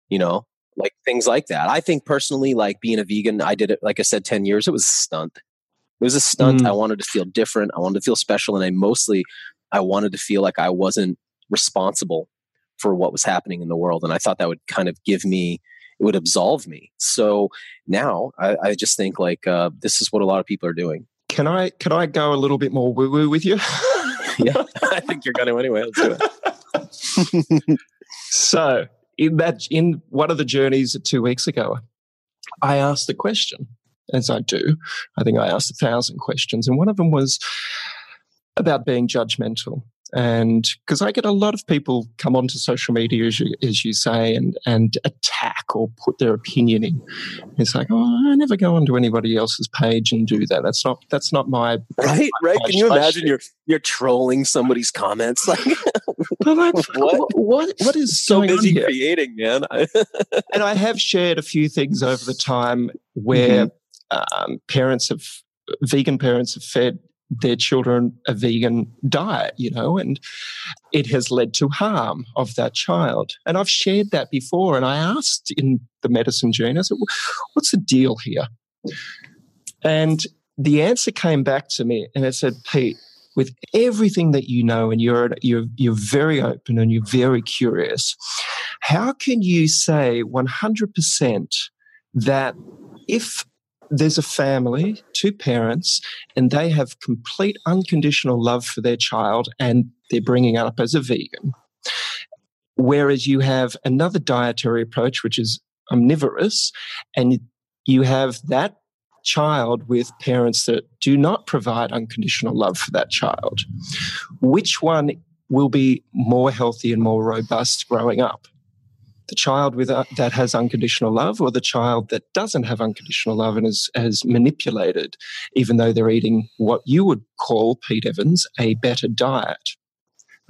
you know like things like that i think personally like being a vegan i did it like i said 10 years it was a stunt it was a stunt mm. i wanted to feel different i wanted to feel special and i mostly i wanted to feel like i wasn't responsible for what was happening in the world. And I thought that would kind of give me, it would absolve me. So now I, I just think like uh, this is what a lot of people are doing. Can I can I go a little bit more woo woo with you? yeah, I think you're going to anyway. Let's do it. so in that in one of the journeys two weeks ago, I asked the question, as I do. I think I asked a thousand questions, and one of them was about being judgmental and because I get a lot of people come onto social media, as you, as you say, and and attack or put their opinion in. It's like, oh, I never go onto anybody else's page and do that. That's not that's not my right. My, right? My Can you imagine you're you're trolling somebody's comments like, like what? what what is so busy creating, man? and I have shared a few things over the time where mm-hmm. um, parents have vegan parents have fed their children a vegan diet, you know, and it has led to harm of that child. And I've shared that before. And I asked in the medicine journey, I said, what's the deal here? And the answer came back to me and it said, Pete, with everything that you know and you're, you're, you're very open and you're very curious, how can you say 100% that if there's a family, two parents, and they have complete unconditional love for their child and they're bringing up as a vegan. Whereas you have another dietary approach, which is omnivorous, and you have that child with parents that do not provide unconditional love for that child. Which one will be more healthy and more robust growing up? The child with uh, that has unconditional love or the child that doesn't have unconditional love and is has manipulated even though they're eating what you would call pete evans a better diet?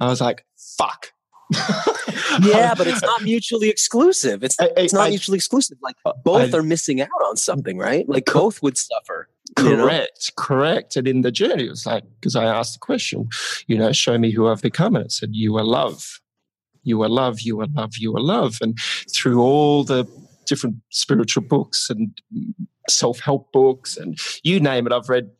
I was like fuck. Yeah but it's not mutually exclusive. It's, I, it's not I, mutually exclusive. Like both I, are missing out on something right? Like both would suffer correct know? correct and in the journey it was like because i asked the question you know show me who i've become and it said you are love you are love, you are love, you are love. And through all the different spiritual books and self help books and you name it, I've read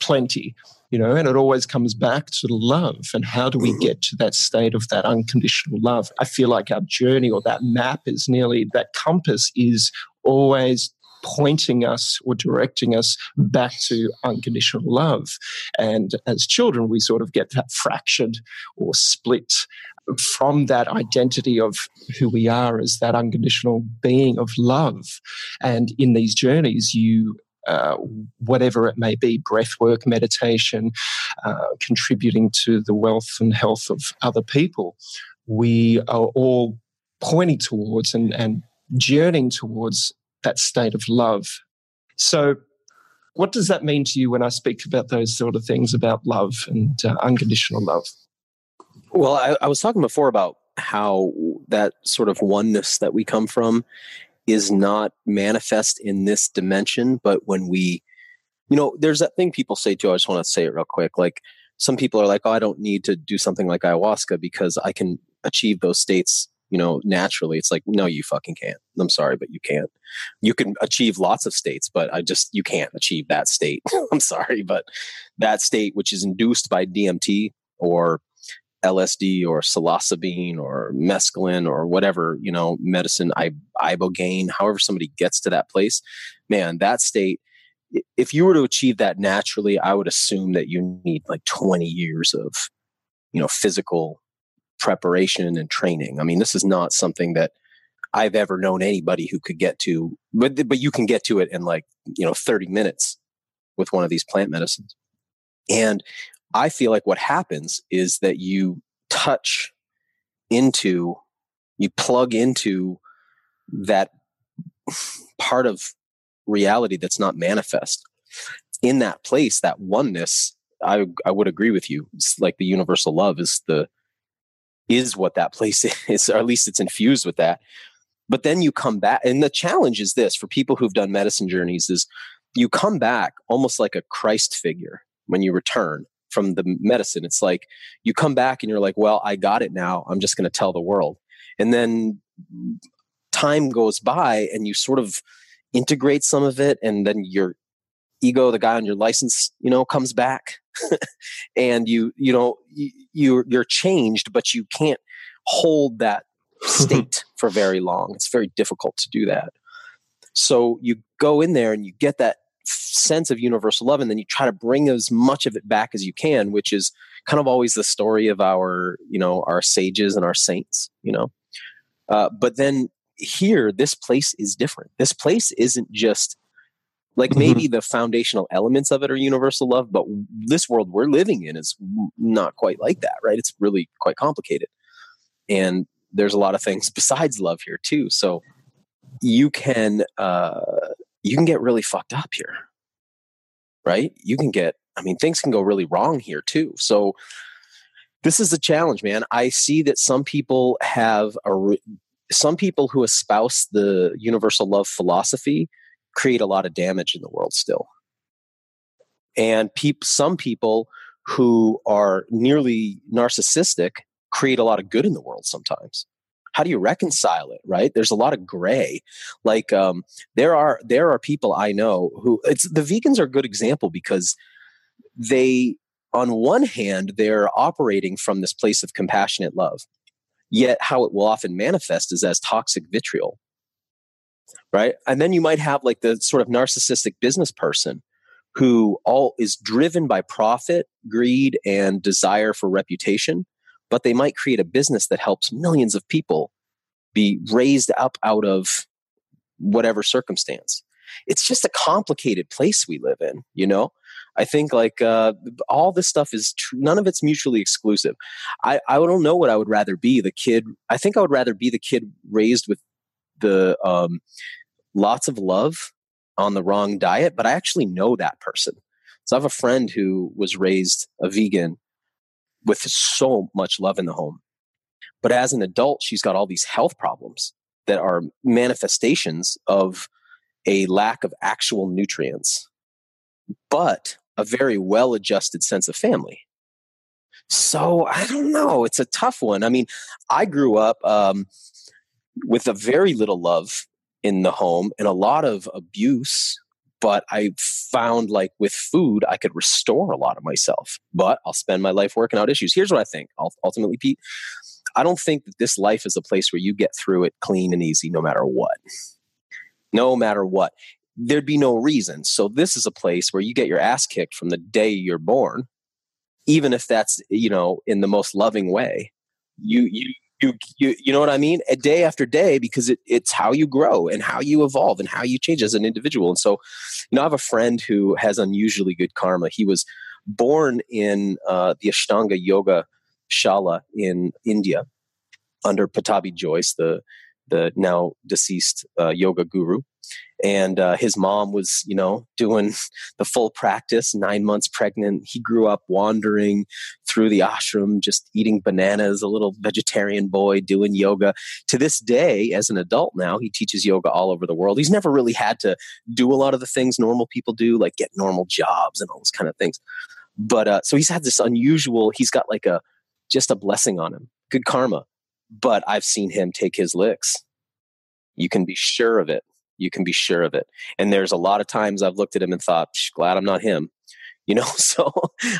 plenty, you know, and it always comes back to love and how do we mm-hmm. get to that state of that unconditional love? I feel like our journey or that map is nearly that compass is always pointing us or directing us back to unconditional love. And as children, we sort of get that fractured or split from that identity of who we are as that unconditional being of love. And in these journeys, you uh, whatever it may be, breath work, meditation, uh, contributing to the wealth and health of other people, we are all pointing towards and, and journeying towards that state of love. So, what does that mean to you when I speak about those sort of things about love and uh, unconditional love? Well, I, I was talking before about how that sort of oneness that we come from is not manifest in this dimension, but when we, you know, there's that thing people say too. I just want to say it real quick. Like some people are like, oh, I don't need to do something like ayahuasca because I can achieve those states, you know, naturally. It's like, no, you fucking can't. I'm sorry, but you can't. You can achieve lots of states, but I just, you can't achieve that state. I'm sorry, but that state, which is induced by DMT or LSD or psilocybin or mescaline or whatever, you know, medicine, ibogaine, however somebody gets to that place, man, that state, if you were to achieve that naturally, I would assume that you need like 20 years of, you know, physical preparation and training. I mean, this is not something that I've ever known anybody who could get to, but, but you can get to it in like, you know, 30 minutes with one of these plant medicines. And I feel like what happens is that you touch into, you plug into that part of reality that's not manifest. In that place, that oneness, I I would agree with you. It's like the universal love is the is what that place is, or at least it's infused with that. But then you come back, and the challenge is this for people who've done medicine journeys: is you come back almost like a Christ figure when you return from the medicine. It's like you come back and you're like, well, I got it now. I'm just going to tell the world. And then time goes by and you sort of integrate some of it. And then your ego, the guy on your license, you know, comes back and you you know you, you're you're changed but you can't hold that state for very long it's very difficult to do that so you go in there and you get that sense of universal love and then you try to bring as much of it back as you can which is kind of always the story of our you know our sages and our saints you know? Uh, but then here this place is different. This place isn't just like mm-hmm. maybe the foundational elements of it are universal love but this world we're living in is not quite like that right? It's really quite complicated. And there's a lot of things besides love here too. So you can uh you can get really fucked up here right? You can get i mean things can go really wrong here too. So this is a challenge man. I see that some people have a some people who espouse the universal love philosophy create a lot of damage in the world still. And peop- some people who are nearly narcissistic create a lot of good in the world sometimes how do you reconcile it right? There's a lot of gray. Like um, there are there are people i know who it's the vegans are a good example because they on one hand they're operating from this place of compassionate love yet how it will often manifest is as toxic vitriol right? And then you might have like the sort of narcissistic business person who all is driven by profit greed and desire for reputation but they might create a business that helps millions of people be raised up out of whatever circumstance. It's just a complicated place we live in, you know? I think like uh, all this stuff is tr- none of it's mutually exclusive. I, I don't know what I would rather be the kid. I think I would rather be the kid raised with the um, lots of love on the wrong diet, but I actually know that person. So I have a friend who was raised a vegan with so much love in the home. But as an adult, she's got all these health problems that are manifestations of a lack of actual nutrients, but a very well adjusted sense of family. So I don't know. It's a tough one. I mean, I grew up um, with a very little love in the home and a lot of abuse but I found like with food, I could restore a lot of myself. But I'll spend my life working out issues. Here's what I think ultimately, Pete. I don't think that this life is a place where you get through it clean and easy no matter what. No matter what. There'd be no reason. So this is a place where you get your ass kicked from the day you're born, even if that's, you know, in the most loving way. You you you you you know what I mean? A day after day because it, it's how you grow and how you evolve and how you change as an individual. And so, you know, I have a friend who has unusually good karma. He was born in uh, the Ashtanga Yoga Shala in India under Pattabhi Jois, the the now deceased uh, yoga guru and uh, his mom was you know doing the full practice nine months pregnant. He grew up wandering through the ashram just eating bananas a little vegetarian boy doing yoga. To this day as an adult now he teaches yoga all over the world. He's never really had to do a lot of the things normal people do like get normal jobs and all those kind of things. But uh, so he's had this unusual he's got like a just a blessing on him good karma. But i've seen him take his licks. You can be sure of it you can be sure of it. And there's a lot of times I've looked at him and thought, glad I'm not him. You know, so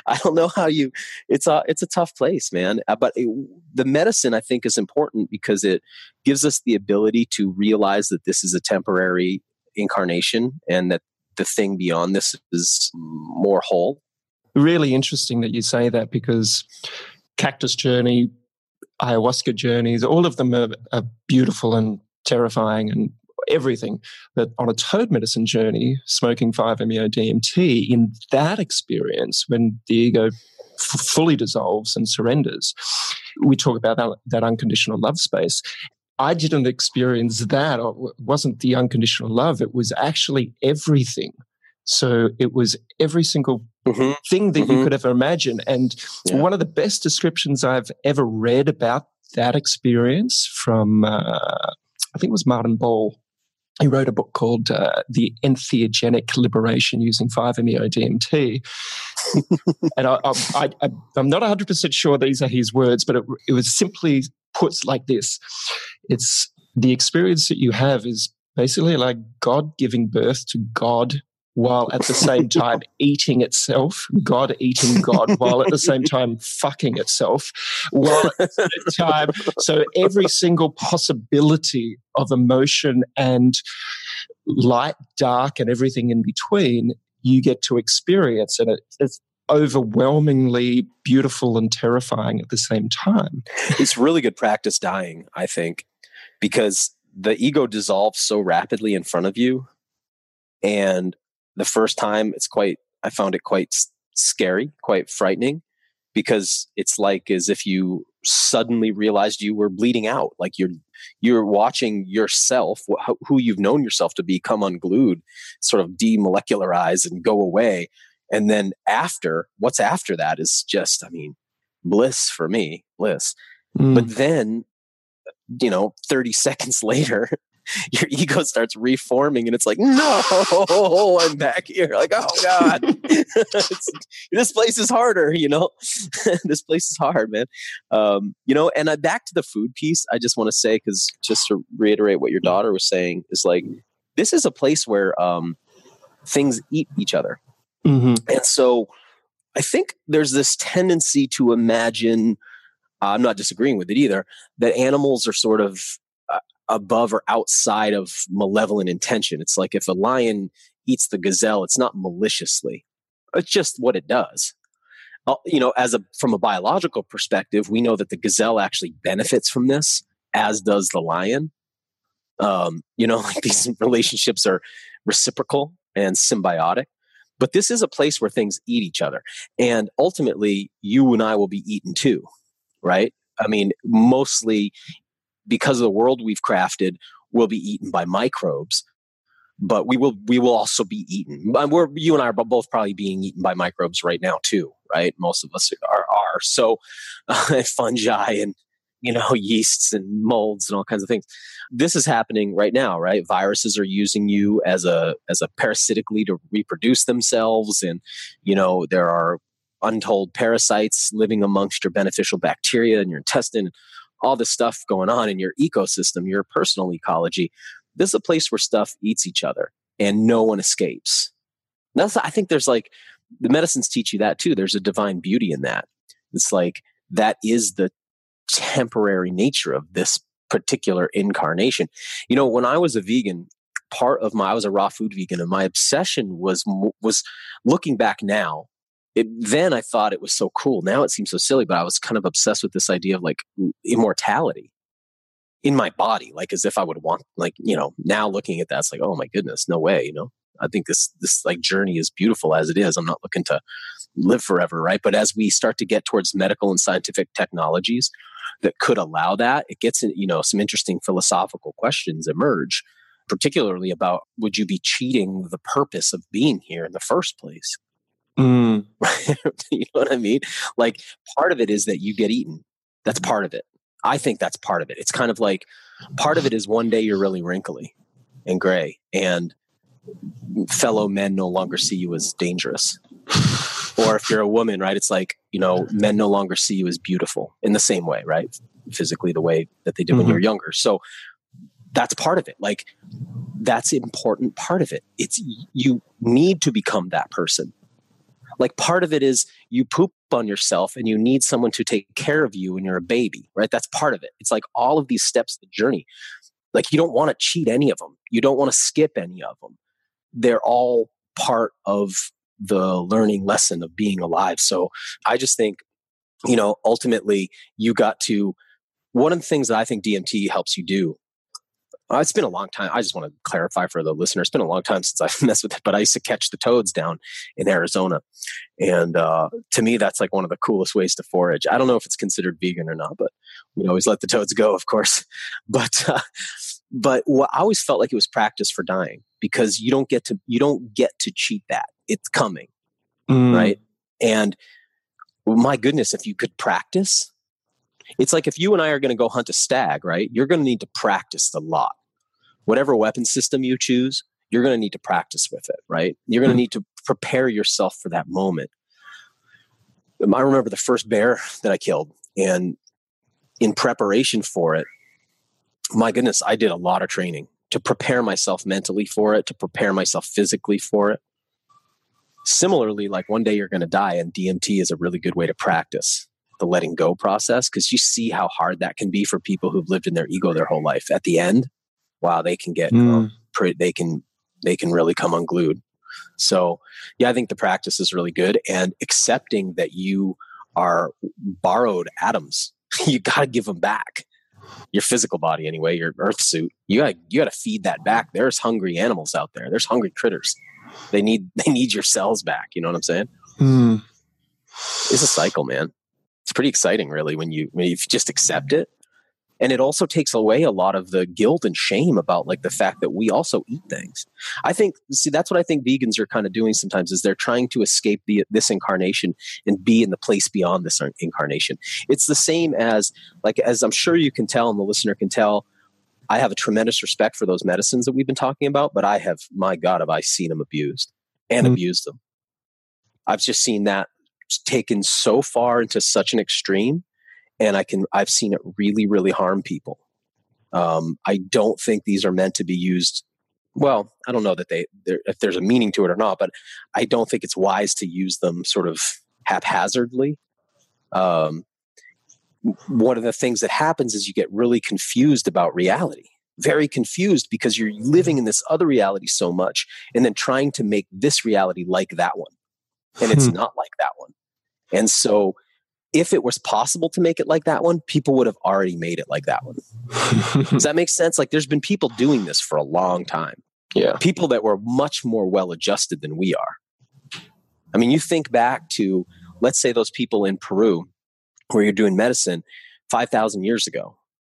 I don't know how you. It's a it's a tough place, man. Uh, but it, the medicine I think is important because it gives us the ability to realize that this is a temporary incarnation and that the thing beyond this is more whole. Really interesting that you say that because cactus journey, ayahuasca journeys, all of them are, are beautiful and terrifying and everything. But on a toad medicine journey, smoking 5-MeO DMT, in that experience, when the ego f- fully dissolves and surrenders, we talk about that, that unconditional love space. I didn't experience that. It wasn't the unconditional love. It was actually everything. So it was every single mm-hmm. thing that mm-hmm. you could ever imagine. And yeah. one of the best descriptions I've ever read about that experience from, uh, I think it was Martin Ball, he wrote a book called uh, The Entheogenic Liberation Using 5-MeO DMT. and I, I, I, I'm not 100% sure these are his words, but it, it was simply put like this. It's the experience that you have is basically like God giving birth to God while at the same time eating itself, God eating God, while at the same time fucking itself, while at the same time. So every single possibility of emotion and light, dark, and everything in between, you get to experience. And it, it's overwhelmingly beautiful and terrifying at the same time. It's really good practice dying, I think, because the ego dissolves so rapidly in front of you. And the first time, it's quite, I found it quite scary, quite frightening, because it's like as if you suddenly realized you were bleeding out. Like you're, you're watching yourself, who you've known yourself to be, come unglued, sort of demolecularize and go away and then after, what's after that is just, I mean, bliss for me, bliss. Mm. But then, you know, 30 seconds later, your ego starts reforming and it's like, no, I'm back here. Like, oh God, this place is harder, you know? this place is hard, man. Um, you know, and uh, back to the food piece, I just want to say, because just to reiterate what your daughter was saying, is like, this is a place where um, things eat each other. Mm-hmm. And so I think there's this tendency to imagine, uh, I'm not disagreeing with it either, that animals are sort of above or outside of malevolent intention. It's like if a lion eats the gazelle, it's not maliciously, it's just what it does. Uh, you know, as a from a biological perspective, we know that the gazelle actually benefits from this, as does the lion. Um, you know, like these relationships are reciprocal and symbiotic. But this is a place where things eat each other. And ultimately, you and I will be eaten too, right? I mean, mostly because of the world we've crafted, we'll be eaten by microbes. But we will we will also be eaten. We're you and I are both probably being eaten by microbes right now too, right? Most of us are. are. So uh, fungi and you know, yeasts and molds and all kinds of things. This is happening right now, right? Viruses are using you as a as a parasitically to reproduce themselves, and you know there are untold parasites living amongst your beneficial bacteria in your intestine. All this stuff going on in your ecosystem, your personal ecology. This is a place where stuff eats each other, and no one escapes. That's I think there's like the medicines teach you that too. There's a divine beauty in that. It's like that is the temporary nature of this particular incarnation. You know, when I was a vegan, part of my I was a raw food vegan, and my obsession was was looking back now. It, then I thought it was so cool. Now it seems so silly, but I was kind of obsessed with this idea of like immortality in my body, like as if I would want, like you know. Now looking at that, it's like, oh my goodness, no way, you know. I think this this like journey is beautiful as it is. I'm not looking to live forever, right? But as we start to get towards medical and scientific technologies, that could allow that, it gets you know, some interesting philosophical questions emerge, particularly about would you be cheating the purpose of being here in the first place? Mm. you know what I mean? Like part of it is that you get eaten. That's part of it. I think that's part of it. It's kind of like part of it is one day you're really wrinkly and gray and fellow men no longer see you as dangerous or if you're a woman, right, it's like, you know, men no longer see you as beautiful in the same way, right? Physically, the way that they did mm-hmm. when you're younger. So that's part of it. Like, that's important part of it. It's you need to become that person. Like, part of it is you poop on yourself and you need someone to take care of you when you're a baby, right? That's part of it. It's like all of these steps, the journey. Like, you don't want to cheat any of them, you don't want to skip any of them. They're all part of the learning lesson of being alive. So I just think, you know, ultimately you got to, one of the things that I think DMT helps you do. Uh, it's been a long time. I just want to clarify for the listener. It's been a long time since I've messed with it, but I used to catch the toads down in Arizona. And uh, to me, that's like one of the coolest ways to forage. I don't know if it's considered vegan or not, but we always let the toads go, of course. But uh, but what I always felt like it was practice for dying because you don't get to you don't get to cheat that it's coming mm. right and my goodness if you could practice it's like if you and i are going to go hunt a stag right you're going to need to practice a lot. Whatever weapon system you choose you're going to need to practice with it right? You're going to mm. need to prepare yourself for that moment. I remember the first bear that i killed and in preparation for it my goodness i did a lot of training to prepare myself mentally for it to prepare myself physically for it. Similarly, like one day you're going to die, and DMT is a really good way to practice the letting go process because you see how hard that can be for people who've lived in their ego their whole life. At the end, wow, they can get mm. they can they can really come unglued. So, yeah, I think the practice is really good, and accepting that you are borrowed atoms, you got to give them back. Your physical body, anyway, your earth suit, you got you got to feed that back. There's hungry animals out there. There's hungry critters. They need they need your cells back. You know what I'm saying? Mm. It's a cycle, man it's pretty exciting really when you when you just accept it. And it also takes away a lot of the guilt and shame about like the fact that we also eat things. I think see that's what i think vegans are kind of doing sometimes is they're trying to escape the, this incarnation and be in the place beyond this incarnation. It's the same as like as i'm sure you can tell and the listener can tell i have a tremendous respect for those medicines that we've been talking about but i have my god have i seen them abused and mm-hmm. abused them i've just seen that taken so far into such an extreme and i can i've seen it really really harm people um, i don't think these are meant to be used well i don't know that they if there's a meaning to it or not but i don't think it's wise to use them sort of haphazardly um, one of the things that happens is you get really confused about reality very confused because you're living in this other reality so much and then trying to make this reality like that one and it's hmm. not like that one. And so if it was possible to make it like that one, people would have already made it like that one. Does that make sense? Like there's been people doing this for a long time. Yeah. People that were much more well adjusted than we are. I mean, you think back to, let's say, those people in Peru where you're doing medicine 5,000 years ago.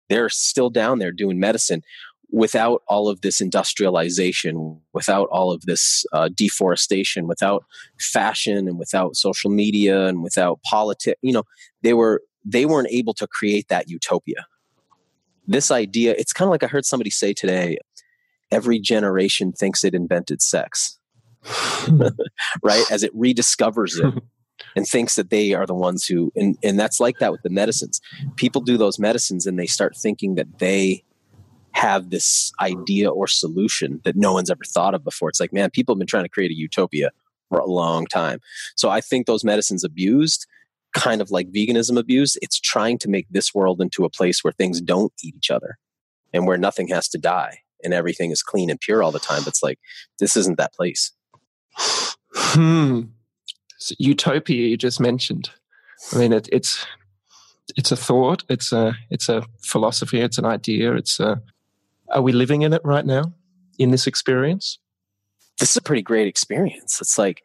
They're still down there doing medicine without all of this industrialization, without all of this uh, deforestation, without fashion, and without social media, and without politics, you know, they were they weren't able to create that utopia. This idea, it's kind of like I heard somebody say today: every generation thinks it invented sex, right? As it rediscovers it. and thinks that they are the ones who and, and that's like that with the medicines people do those medicines and they start thinking that they have this idea or solution that no one's ever thought of before. It's like, man, people have been trying to create a utopia for a long time. So I think those medicines abused, kind of like veganism abused, it's trying to make this world into a place where things don't eat each other and where nothing has to die and everything is clean and pure all the time. But it's like, this isn't that place. Hmm. So utopia you just mentioned. I mean, it, it's it's a thought. It's a it's a philosophy. It's an idea. It's a are we living in it right now in this experience? This is a pretty great experience. It's like,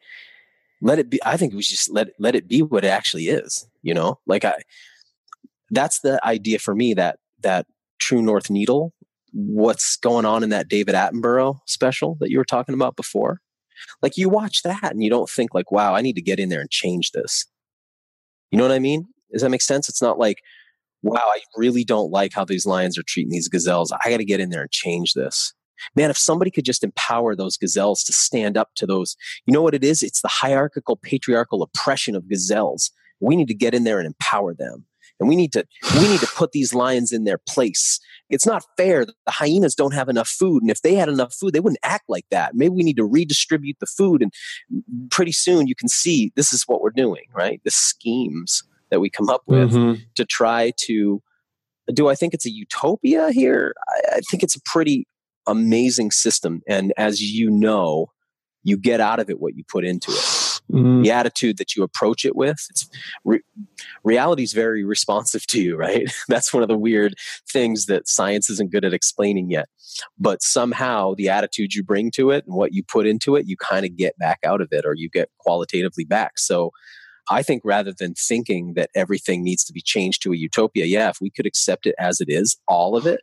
let it be. I think we just let let it be what it actually is. You know, like I, that's the idea for me that that True North Needle. What's going on in that David Attenborough special that you were talking about before? Like you watch that and you don't think like, wow, I need to get in there and change this. You know what I mean? Does that make sense? It's not like wow, I really don't like how these lions are treating these gazelles. I got to get in there and change this. Man, if somebody could just empower those gazelles to stand up to those, you know what it is? It's the hierarchical, patriarchal oppression of gazelles. We need to get in there and empower them. And we need to we need to put these lions in their place. It's not fair that the hyenas don't have enough food. And if they had enough food, they wouldn't act like that. Maybe we need to redistribute the food. And pretty soon you can see this is what we're doing, right? The schemes that we come up with mm-hmm. to try to do I think it's a utopia here? I, I think it's a pretty amazing system. And as you know, you get out of it what you put into it. Mm. The attitude that you approach it with, it's re- reality is very responsive to you, right? That's one of the weird things that science isn't good at explaining yet. But somehow the attitude you bring to it and what you put into it, you kind of get back out of it or you get qualitatively back. So I think rather than thinking that everything needs to be changed to a utopia, yeah, if we could accept it as it is, all of it,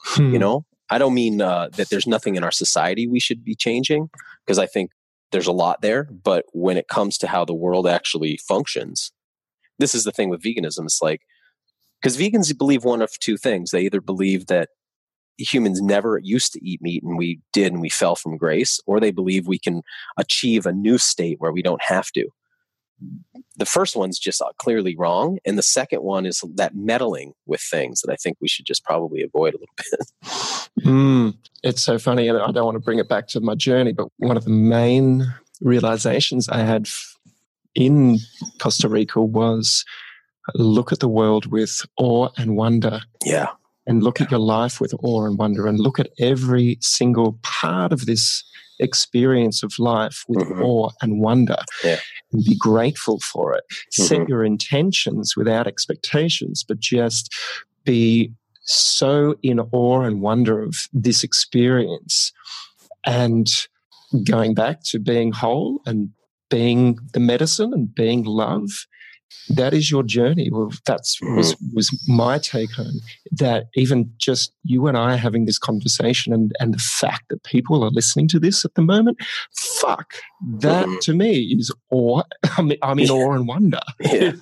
hmm. you know, I don't mean uh, that there's nothing in our society we should be changing, because I think there's a lot there. But when it comes to how the world actually functions, this is the thing with veganism. It's like, because vegans believe one of two things. They either believe that humans never used to eat meat and we did and we fell from grace, or they believe we can achieve a new state where we don't have to the first one's just uh, clearly wrong and the second one is that meddling with things that i think we should just probably avoid a little bit mm, it's so funny and i don't want to bring it back to my journey but one of the main realizations I had in Costa Rica was look at the world with awe and wonder. Yeah. And look at your life with awe and wonder and look at every single part of this experience of life with mm-hmm. awe and wonder yeah. and be grateful for it. Mm-hmm. Set your intentions without expectations, but just be so in awe and wonder of this experience and going back to being whole and being the medicine and being love that is your journey. Well, that's was was my take home. That even just you and I having this conversation, and and the fact that people are listening to this at the moment, fuck, that mm-hmm. to me is awe. I'm, I'm in awe and wonder. Yeah,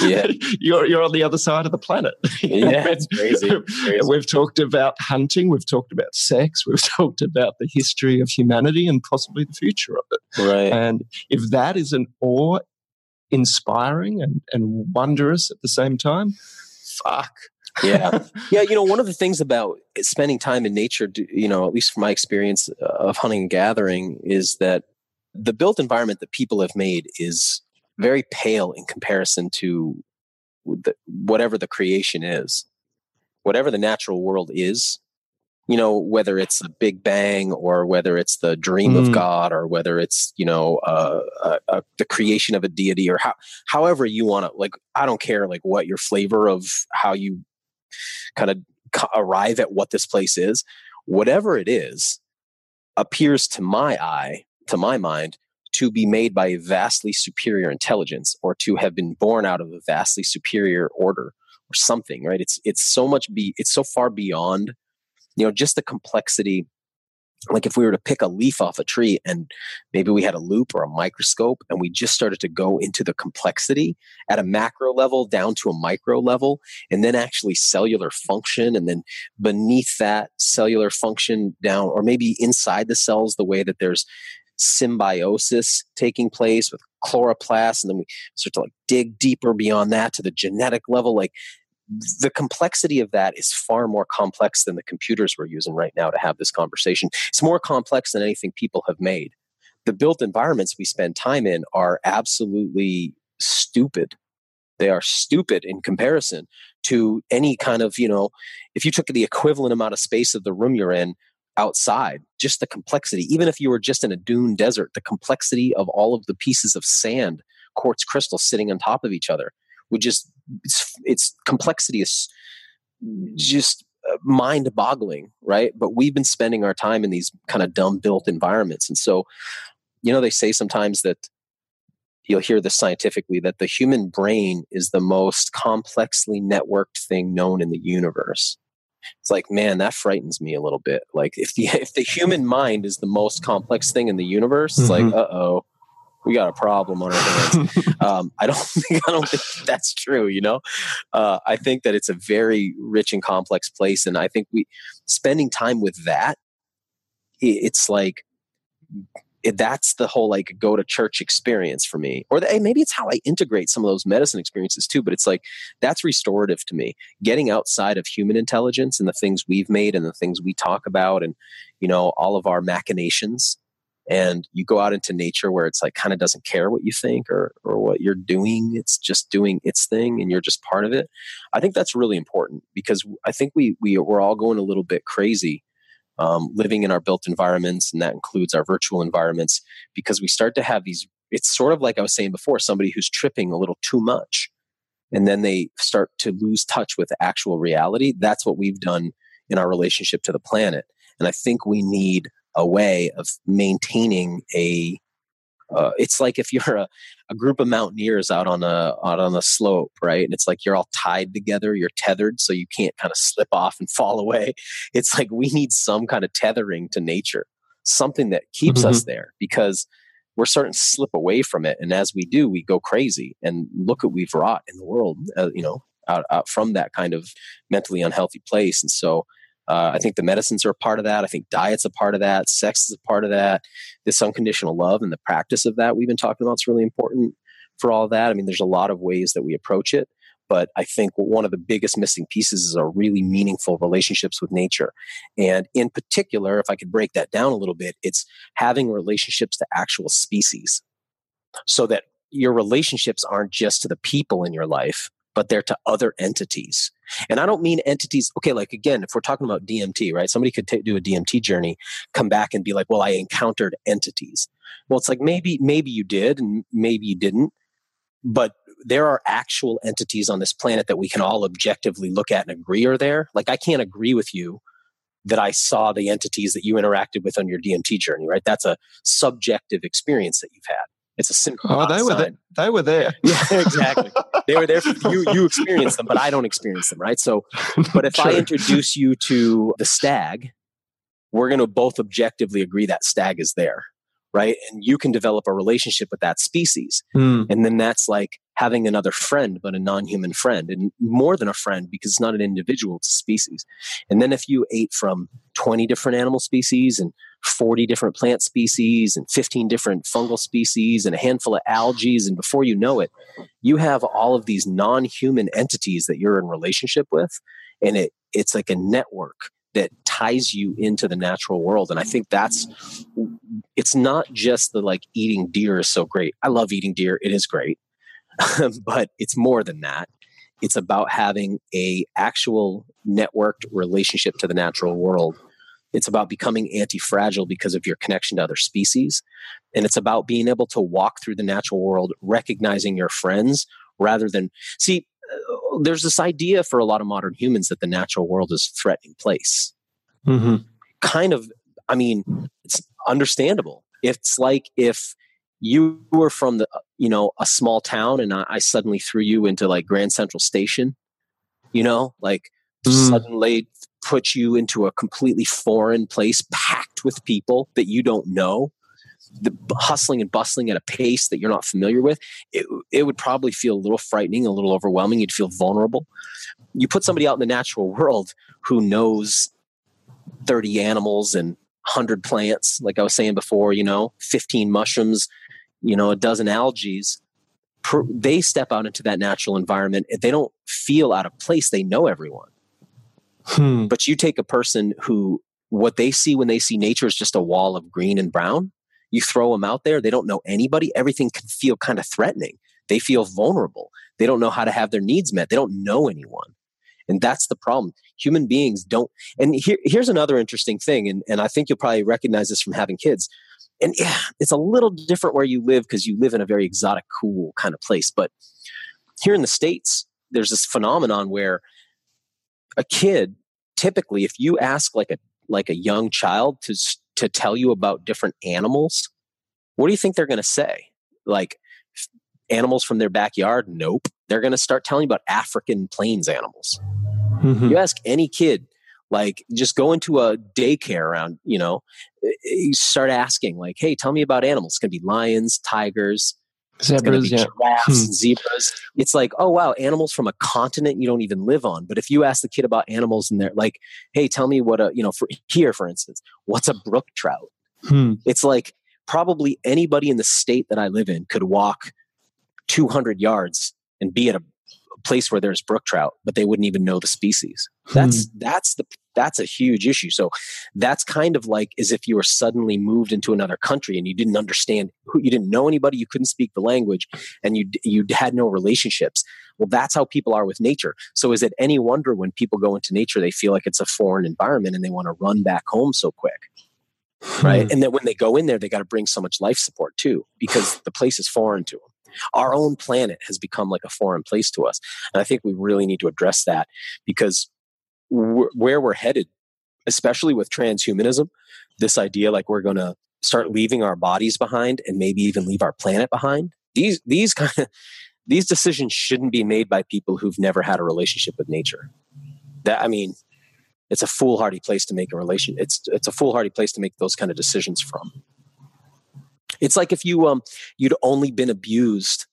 yeah. you're you're on the other side of the planet. yeah, it's crazy. crazy. We've talked about hunting. We've talked about sex. We've talked about the history of humanity and possibly the future of it. Right. And if that is an awe inspiring and, and wondrous at the same time. Fuck. yeah. Yeah. You know, one of the things about spending time in nature, you know, at least from my experience uh, of hunting and gathering, is that the built environment that people have made is very pale in comparison to the, whatever the creation is. Whatever the natural world is, you know whether it's a big bang or whether it's the dream mm. of god or whether it's you know uh, uh, uh, the creation of a deity or how however you want to like i don't care like what your flavor of how you kind of arrive at what this place is whatever it is appears to my eye to my mind to be made by a vastly superior intelligence or to have been born out of a vastly superior order or something right it's it's so much be it's so far beyond you know just the complexity like if we were to pick a leaf off a tree and maybe we had a loupe or a microscope and we just started to go into the complexity at a macro level down to a micro level and then actually cellular function and then beneath that cellular function down or maybe inside the cells the way that there's symbiosis taking place with chloroplasts and then we start to like dig deeper beyond that to the genetic level like the complexity of that is far more complex than the computers we're using right now to have this conversation. It's more complex than anything people have made. The built environments we spend time in are absolutely stupid. They are stupid in comparison to any kind of, you know, if you took the equivalent amount of space of the room you're in outside, just the complexity, even if you were just in a dune desert, the complexity of all of the pieces of sand, quartz crystal sitting on top of each other would just its, its complexity is just uh, mind boggling right? But we've been spending our time in these kind of dumb built environments. And so you know they say sometimes that you'll hear this scientifically that the human brain is the most complexly networked thing known in the universe. It's like man that frightens me a little bit. Like if the if the human mind is the most complex thing in the universe it's mm-hmm. like uh-oh we got a problem on our hands. um, I don't think I don't think that's true. You know, uh, I think that it's a very rich and complex place, and I think we spending time with that. It's like it, that's the whole like go to church experience for me, or the, hey, maybe it's how I integrate some of those medicine experiences too. But it's like that's restorative to me. Getting outside of human intelligence and the things we've made and the things we talk about, and you know all of our machinations and you go out into nature where it's like kind of doesn't care what you think or or what you're doing it's just doing its thing and you're just part of it i think that's really important because i think we, we we're all going a little bit crazy um, living in our built environments and that includes our virtual environments because we start to have these it's sort of like i was saying before somebody who's tripping a little too much and then they start to lose touch with actual reality that's what we've done in our relationship to the planet. And i think we need a way of maintaining a uh, it's like if you're a, a group of mountaineers out on a out on a slope, right? And it's like you're all tied together, you're tethered, so you can't kind of slip off and fall away. It's like we need some kind of tethering to nature, something that keeps mm-hmm. us there because we're starting to slip away from it. And as we do, we go crazy. And look what we've wrought in the world, uh, you know, out, out from that kind of mentally unhealthy place. And so uh, I think the medicines are a part of that. I think diet's a part of that. Sex is a part of that. This unconditional love and the practice of that we've been talking about is really important for all that. I mean, there's a lot of ways that we approach it, but I think one of the biggest missing pieces is our really meaningful relationships with nature. And in particular, if I could break that down a little bit, it's having relationships to actual species so that your relationships aren't just to the people in your life, but they're to other entities. And I don't mean entities, okay, like again, if we're talking about DMT, right? Somebody could t- do a DMT journey, come back and be like, well, I encountered entities. Well, it's like maybe, maybe you did and maybe you didn't, but there are actual entities on this planet that we can all objectively look at and agree are there. Like I can't agree with you that I saw the entities that you interacted with on your DMT journey, right? That's a subjective experience that you've had. It's a simple. Oh, they were there. They were there. Yeah, exactly. they were there. For you you experience them, but I don't experience them, right? So, but if I introduce you to the stag, we're going to both objectively agree that stag is there, right? And you can develop a relationship with that species, mm. and then that's like having another friend, but a non-human friend, and more than a friend because it's not an individual; it's a species. And then if you ate from twenty different animal species and 40 different plant species and 15 different fungal species and a handful of algae. And before you know it, you have all of these non human entities that you're in relationship with. And it, it's like a network that ties you into the natural world. And I think that's, it's not just the like eating deer is so great. I love eating deer, it is great. but it's more than that it's about having a actual networked relationship to the natural world it's about becoming anti fragile because of your connection to other species. And it's about being able to walk through the natural world, recognizing your friends rather than see. Uh, there's this idea for a lot of modern humans that the natural world is a threatening place. Mm-hmm. Kind of, I mean, it's understandable. It's like if you were from the, you know, a small town and I, I suddenly threw you into like Grand Central Station, you know, like mm. suddenly put you into a completely foreign place packed with people that you don't know the hustling and bustling at a pace that you're not familiar with it, it would probably feel a little frightening a little overwhelming you'd feel vulnerable you put somebody out in the natural world who knows 30 animals and 100 plants like i was saying before you know 15 mushrooms you know a dozen algae they step out into that natural environment they don't feel out of place they know everyone Hmm. But you take a person who what they see when they see nature is just a wall of green and brown. You throw them out there, they don't know anybody. Everything can feel kind of threatening. They feel vulnerable. They don't know how to have their needs met. They don't know anyone. And that's the problem. Human beings don't. And here, here's another interesting thing, and, and I think you'll probably recognize this from having kids. And yeah, it's a little different where you live because you live in a very exotic, cool kind of place. But here in the States, there's this phenomenon where a kid typically if you ask like a like a young child to to tell you about different animals what do you think they're going to say like animals from their backyard nope they're going to start telling you about african plains animals mm-hmm. you ask any kid like just go into a daycare around you know you start asking like hey tell me about animals it's going to be lions tigers Zebras, yeah. Giraffes, hmm. zebras. It's like, oh wow, animals from a continent you don't even live on. But if you ask the kid about animals and they're like, hey, tell me what a you know, for here, for instance, what's a brook trout? Hmm. It's like probably anybody in the state that I live in could walk 200 yards and be at a place where there's brook trout, but they wouldn't even know the species. That's hmm. that's the that's a huge issue. So that's kind of like as if you were suddenly moved into another country and you didn't understand who you didn't know anybody, you couldn't speak the language, and you you had no relationships. Well, that's how people are with nature. So is it any wonder when people go into nature, they feel like it's a foreign environment and they want to run back home so quick? Right. Hmm. And then when they go in there, they got to bring so much life support too, because the place is foreign to them our own planet has become like a foreign place to us. And I think we really need to address that because where we're headed, especially with transhumanism, this idea like we're going to start leaving our bodies behind and maybe even leave our planet behind. These these kind of these decisions shouldn't be made by people who've never had a relationship with nature. That I mean, it's a foolhardy place to make a relation. It's it's a foolhardy place to make those kind of decisions from. It's like if you um you'd only been abused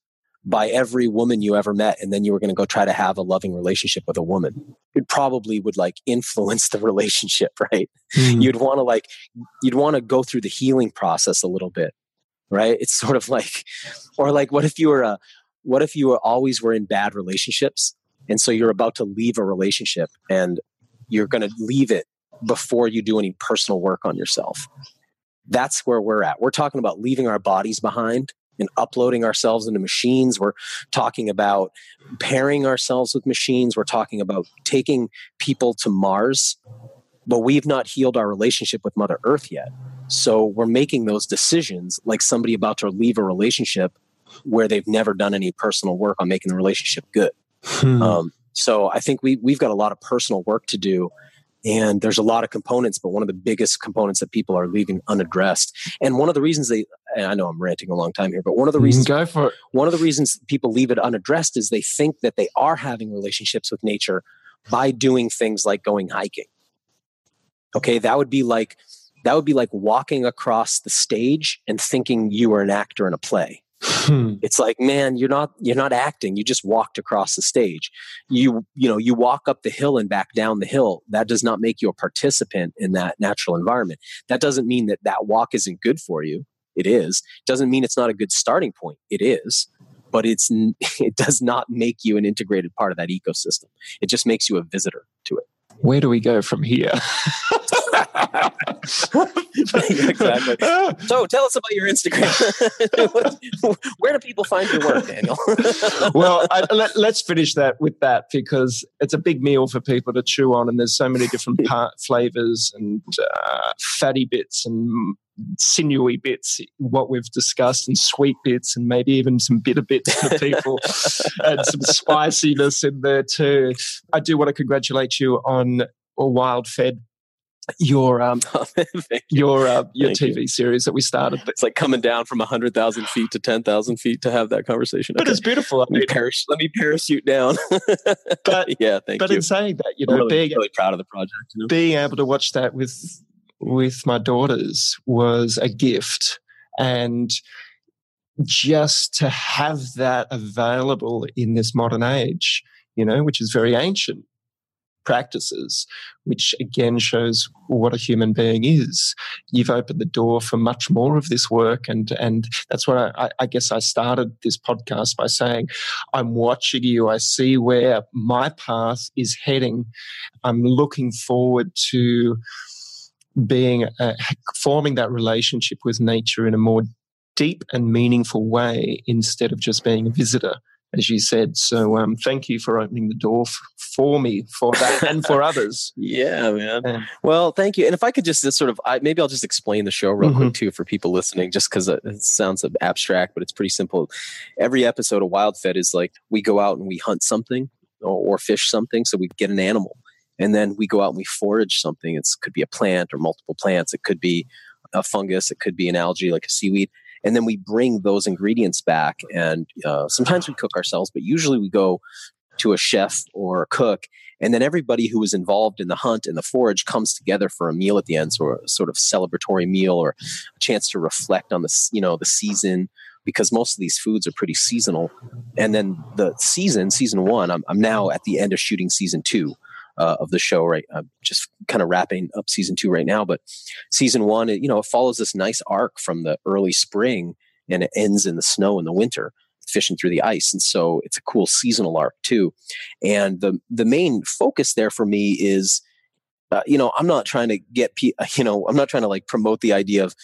by every woman you ever met and then you were going to go try to have a loving relationship with a woman it probably would like influence the relationship right mm. you'd want to like you'd want to go through the healing process a little bit right it's sort of like or like what if you were a what if you were always were in bad relationships And so you're about to leave a relationship and you're going to leave it before you do any personal work on yourself. That's where we're at. We're talking about leaving our bodies behind and uploading ourselves into machines. We're talking about pairing ourselves with machines. We're talking about taking people to Mars, but we've not healed our relationship with Mother Earth yet. So we're making those decisions like somebody about to leave a relationship where they've never done any personal work on making the relationship good. Hmm. Um, so I think we we've got a lot of personal work to do and there's a lot of components but one of the biggest components that people are leaving unaddressed. And one of the reasons they i know i'm ranting a long time here but one of the mm-hmm. reasons go for it. one of the reasons people leave it unaddressed is they think that they are having relationships with nature by doing things like going hiking. Okay that would be like that would be like walking across the stage and thinking you were an actor in a play Hmm. It's like, man, you're not you're not acting. You just walked across the stage. You you know, you walk up the hill and back down the hill. That does not make you a participant in that natural environment. That doesn't mean that that walk isn't good for you. It is. Doesn't mean it's not a good starting point. It is. But it's it does not make you an integrated part of that ecosystem. It just makes you a visitor to it. Where do we go from here? exactly. So tell us about your Instagram. Where do people find your work, Daniel? well, I, let, us finish that with that because it's a big meal for people to chew on, and there's so many different part, flavors and uh, fatty bits and sinewy bits, what we've discussed, and sweet bits, and maybe even some bitter bits for people, and some spiciness in there too. I do want to congratulate you on a wild fed your um oh, your uh, your Thank TV you. series that we started. It's like coming down from hundred thousand feet to ten thousand feet to have that conversation. But it's beautiful. Let me, parachute, let me parachute down. but yeah, thank you but you. in saying that, you know, really, being really proud of the project. You know? Being able to watch that with with my daughters was a gift, and just to have that available in this modern age, you know, which is very ancient practices, which again shows what a human being is. You've opened the door for much more of this work. And, and that's what I, I guess I started this podcast by saying, I'm watching you. I see where my path is heading. I'm looking forward to being, uh, forming that relationship with nature in a more deep and meaningful way instead of just being a visitor as you said. So um, thank you for opening the door f- for me for that and for others. Yeah, man. well, thank you. And if I could just, sort of, I, maybe I'll just explain the show real mm-hmm. quick too for people listening, just because it sounds abstract, but it's pretty simple. Every episode of Wild Fed is like we go out and we hunt something or, or fish something, so we get an animal. And then we go out and we forage something. It could be a plant or multiple plants. It could be a fungus. It could be an algae like a seaweed and then we bring those ingredients back and uh, sometimes we cook ourselves but usually we go to a chef or a cook and then everybody who was involved in the hunt and the forage comes together for a meal at the end so a sort of celebratory meal or a chance to reflect on the you know the season because most of these foods are pretty seasonal. And then the season season one i'm, I'm now at the end of shooting season two uh, of the show right? I'm just kind of wrapping up season two right now but season one you know it follows this nice arc from the early spring and it ends in the snow in the winter fishing through the ice and so it's a cool seasonal arc too. And the the main focus there for me is uh, you know i'm not trying to get pe- you know i'm not trying to like promote the idea of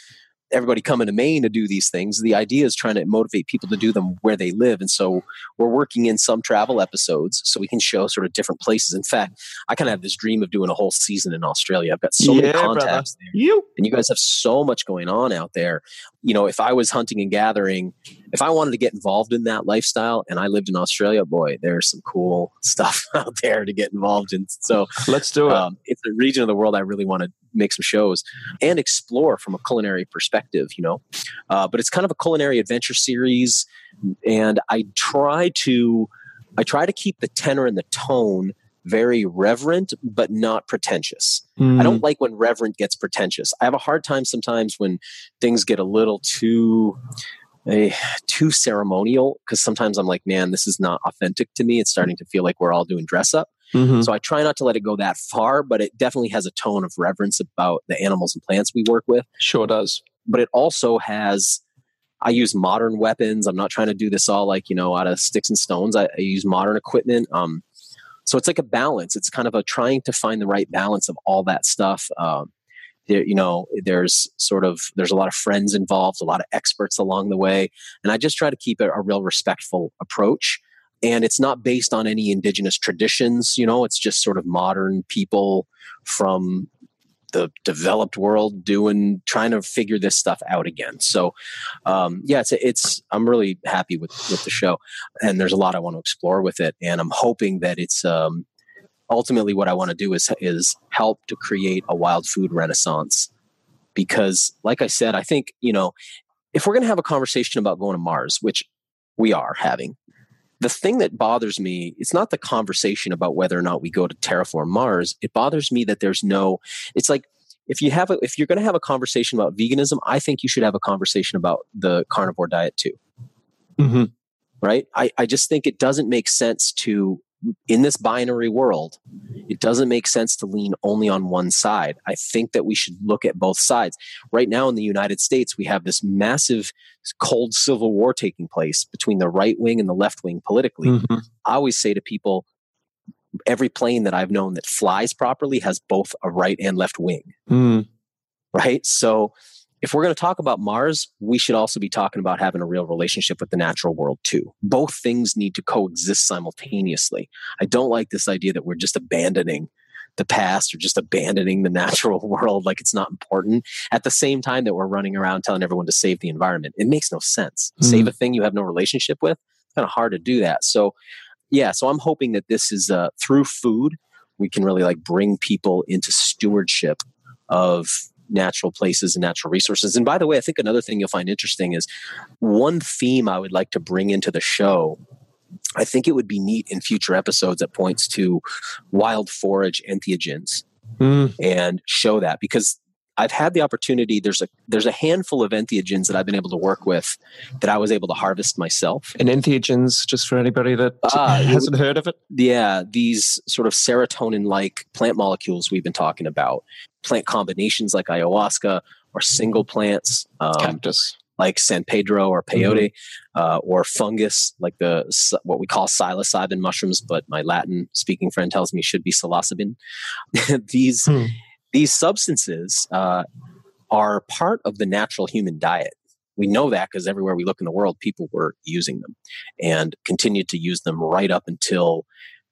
everybody coming to Maine to do these things. The idea is trying to motivate people to do them where they live. And so we're working in some travel episodes so we can show sort of different places. In fact, I kind of have this dream of doing a whole season in Australia. I've got so yeah, many contacts brother. there. You. And you guys have so much going on out there. You know, if I was hunting and gathering, if I wanted to get involved in that lifestyle and I lived in Australia, boy, there's some cool stuff out there to get involved in. So let's do it. Um, it's a region of the world I really want to make some shows and explore from a culinary perspective, you know. Uh, but it's kind of a culinary adventure series, and I try to I try to keep the tenor and the tone very reverent but not pretentious. Mm. I don't like when reverent gets pretentious. I have a hard time sometimes when things get a little too a, too ceremonial because sometimes I'm like, man, this is not authentic to me. It's starting to feel like we're all doing dress up. Mm-hmm. So I try not to let it go that far, but it definitely has a tone of reverence about the animals and plants we work with. Sure does. But it also has, I use modern weapons. I'm not trying to do this all like, you know, out of sticks and stones. I, I use modern equipment. Um, so it's like a balance. It's kind of a trying to find the right balance of all that stuff. Um, there, you know, there's sort of there's a lot of friends involved, a lot of experts along the way, and I just try to keep it a real respectful approach. And it's not based on any indigenous traditions, you know. It's just sort of modern people from the developed world doing trying to figure this stuff out again so um, yeah it's it's i'm really happy with with the show and there's a lot i want to explore with it and i'm hoping that it's um, ultimately what i want to do is is help to create a wild food renaissance. Because like i said i think you know if we're going to have a conversation about going to mars which we are having the thing that bothers me it's not the conversation about whether or not we go to terraform mars. It bothers me that there's no it's like if you have a, if you're going to have a conversation about veganism i think you should have a conversation about the carnivore diet too. Mm-hmm. right? I, I just think it doesn't make sense to in this binary world, it doesn't make sense to lean only on one side. I think that we should look at both sides. Right now in the United States, we have this massive cold civil war taking place between the right wing and the left wing politically. Mm-hmm. I always say to people, every plane that I've known that flies properly has both a right and left wing. Mm. Right? So if we're going to talk about Mars, we should also be talking about having a real relationship with the natural world too. Both things need to coexist simultaneously. I don't like this idea that we're just abandoning the past or just abandoning the natural world like it's not important at the same time that we're running around telling everyone to save the environment. It makes no sense. Mm-hmm. Save a thing you have no relationship with. It's kind of hard to do that. So, yeah, so I'm hoping that this is uh, through food, we can really like bring people into stewardship of natural places and natural resources. And by the way, I think another thing you'll find interesting is one theme I would like to bring into the show. I think it would be neat in future episodes that points to wild forage entheogens mm. and show that because I've had the opportunity. There's a there's a handful of entheogens that I've been able to work with that I was able to harvest myself. And entheogens, just for anybody that uh, hasn't heard of it, yeah, these sort of serotonin like plant molecules we've been talking about, plant combinations like ayahuasca or single plants, um, cactus like San Pedro or peyote, mm-hmm. uh, or fungus like the what we call psilocybin mushrooms, but my Latin speaking friend tells me should be psilocybin. these. Hmm these substances uh, are part of the natural human diet. We know that because everywhere we look in the world, people were using them and continued to use them right up until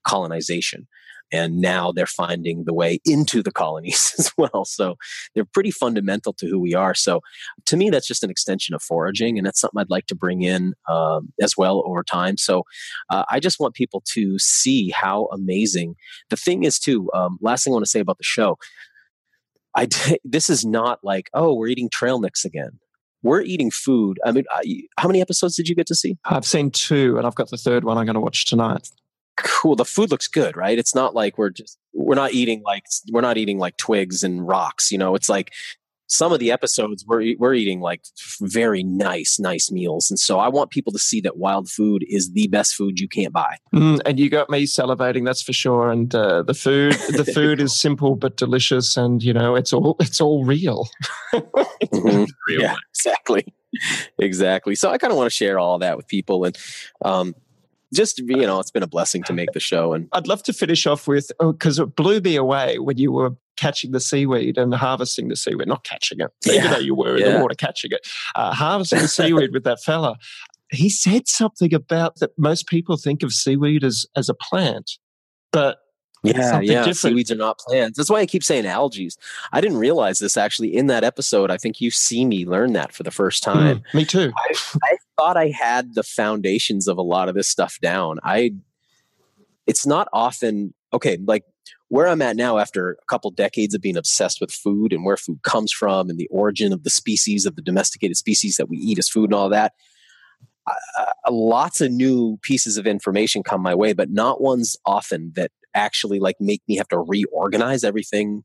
colonization. And now they're finding the way into the colonies as well. So they're pretty fundamental to who we are. So to me, that's just an extension of foraging. And that's something I'd like to bring in um, as well over time. So uh, I just want people to see how amazing the thing is, too. Um, last thing I want to say about the show I this is not like oh we're eating trail mix again. We're eating food. I mean, I, how many episodes did you get to see? I've seen two, and I've got the third one I'm going to watch tonight. Cool. The food looks good, right? It's not like we're just we're not eating like we're not eating like twigs and rocks. You know, it's like some of the episodes we're we're eating like very nice nice meals and so i want people to see that wild food is the best food you can't buy. Mm, and you got me salivating that's for sure and uh, the food the food is simple but delicious and you know it's all it's all real, mm-hmm. real yeah exactly. Exactly. So i kind of want to share all that with people and um, just you know it's been a blessing to make the show and i'd love to finish off with because oh, it blew me away when you were catching the seaweed and harvesting the seaweed not catching it yeah. even though you were yeah. in the water catching it uh, harvesting the seaweed with that fella he said something about that most people think of seaweed as as a plant but yeah, yeah. Different. Seaweeds are not plants. That's why I keep saying algae. I didn't realize this actually in that episode. I think you see me learn that for the first hmm, time. Mm, me too. I, I thought I had the foundations of a lot of this stuff down. I. It's not often okay. Like where I'm at now, after a couple decades of being obsessed with food and where food comes from and the origin of the species of the domesticated species that we eat as food and all that. Uh, lots of new pieces of information come my way, but not ones often that actually like make me have to reorganize everything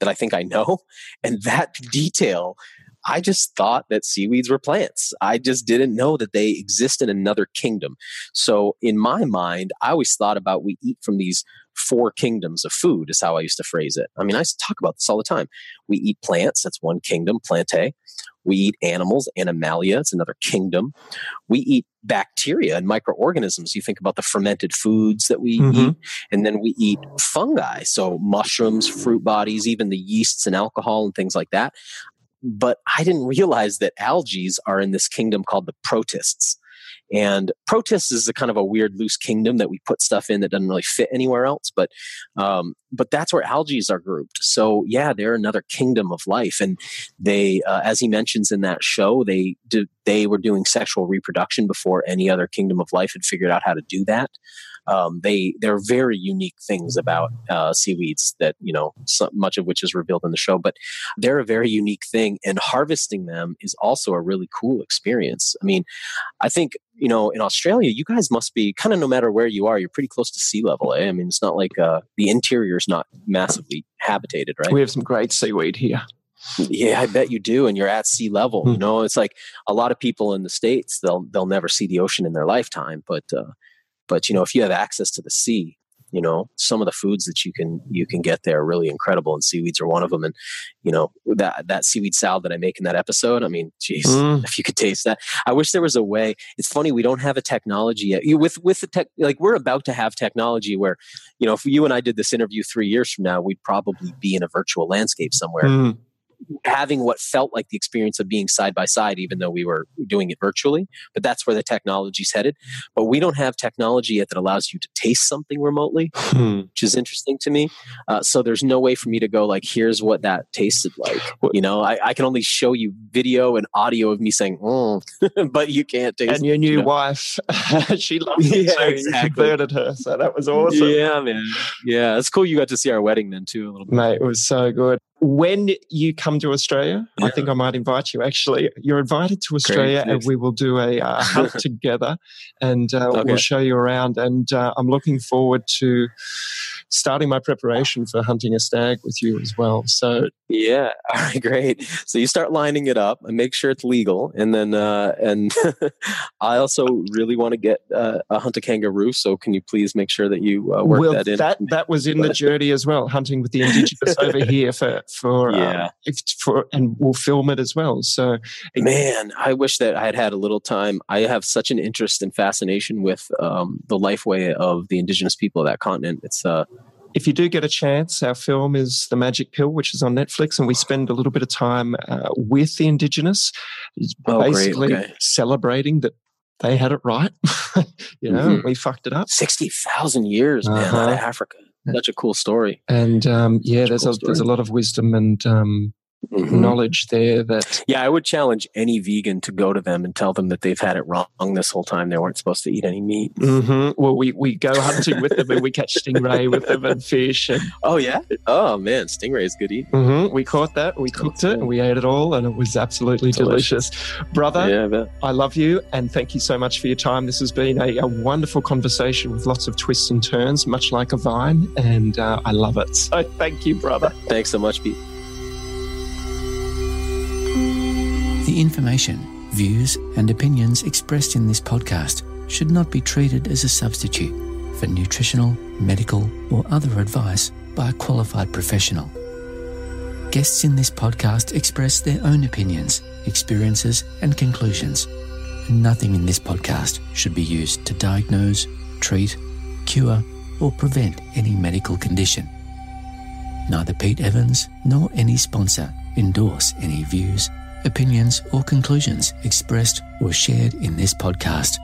that I think I know. And that detail I just thought that seaweeds were plants. I just didn't know that they exist in another kingdom. So in my mind, I always thought about we eat from these four kingdoms of food is how I used to phrase it. I mean, I used to talk about this all the time. We eat plants, that's one kingdom, plantae. We eat animals, animalia, it's another kingdom. We eat bacteria and microorganisms. You think about the fermented foods that we mm-hmm. eat, and then we eat fungi, so mushrooms, fruit bodies, even the yeasts and alcohol and things like that. But I didn't realize that algae are in this kingdom called the protists. And protists is a kind of a weird loose kingdom that we put stuff in that doesn't really fit anywhere else. But um, but that's where algae are grouped. So yeah, they're another kingdom of life. And they, uh, as he mentions in that show, they did, they were doing sexual reproduction before any other kingdom of life had figured out how to do that. Um, they they're very unique things about uh, seaweeds that you know so much of which is revealed in the show, but they're a very unique thing, and harvesting them is also a really cool experience. I mean, I think you know in Australia, you guys must be kind of no matter where you are, you're pretty close to sea level. Eh? I mean, it's not like uh, the interior is not massively habitated, right? We have some great seaweed here. Yeah, I bet you do, and you're at sea level. You hmm. know, it's like a lot of people in the states they'll they'll never see the ocean in their lifetime, but uh, but you know, if you have access to the sea, you know, some of the foods that you can you can get there are really incredible, and seaweeds are one of them. And you know, that that seaweed salad that I make in that episode, I mean, jeez mm. if you could taste that, I wish there was a way. It's funny we don't have a technology yet. You, with with the tech, like we're about to have technology where, you know, if you and I did this interview three years from now, we'd probably be in a virtual landscape somewhere. Mm having what felt like the experience of being side by side, even though we were doing it virtually. But that's where the technology's headed. But we don't have technology yet that allows you to taste something remotely, hmm. which is interesting to me. Uh, so there's no way for me to go like, here's what that tasted like. You know, I, I can only show you video and audio of me saying, mm, but you can't taste. And your new you know? wife, she loved it. Yeah, so exactly. You converted her, so that was awesome. Yeah, man. Yeah, it's cool. You got to see our wedding then too a little bit. Mate, it was so good when you come to Australia, yeah. I think I might invite you. Actually, you're invited to Australia, Great, and we will do a uh, hunt together, and uh, okay. we'll show you around. And uh, I'm looking forward to starting my preparation for hunting a stag with you as well. So yeah, all right, great. So you start lining it up and make sure it's legal, and then uh, and I also really want to get uh, a hunt a kangaroo. So can you please make sure that you uh, work well, that in? That that was in the journey as well, hunting with the indigenous over here for for um, yeah. Um, if, for and we'll film it as well. So man, I wish that I had had a little time. I have such an interest and fascination with um, the life way of the indigenous people of that continent. It's uh if you do get a chance, our film is The Magic Pill, which is on Netflix, and we spend a little bit of time uh, with the Indigenous, oh, basically okay. celebrating that they had it right. you know, mm-hmm. we fucked it up. 60,000 years, man, uh-huh. out of Africa. Such a cool story. And um, yeah, there's a, cool a there's a lot of wisdom and um, mm-hmm. knowledge there that yeah i would challenge any vegan to go to them and tell them that they've had it wrong this whole time. They weren't supposed to eat any meat. Mm-hmm. well we, we go hunting with them and we catch stingray with them and fish and oh yeah? Oh man stingray is good eating. Mm-hmm. we caught that. We cooked it and we ate it all and it was absolutely delicious, delicious. brother yeah, I, I love you and thank you so much for your time. This has been a, a wonderful conversation with lots of twists and turns much like a vine and uh, i love it. So thank you brother. Thanks so much pete The information, views, and opinions expressed in this podcast should not be treated as a substitute for nutritional, medical, or other advice by a qualified professional. Guests in this podcast express their own opinions, experiences, and conclusions. Nothing in this podcast should be used to diagnose, treat, cure, or prevent any medical condition. Neither Pete Evans nor any sponsor endorse any views opinions, or conclusions expressed or shared in this podcast.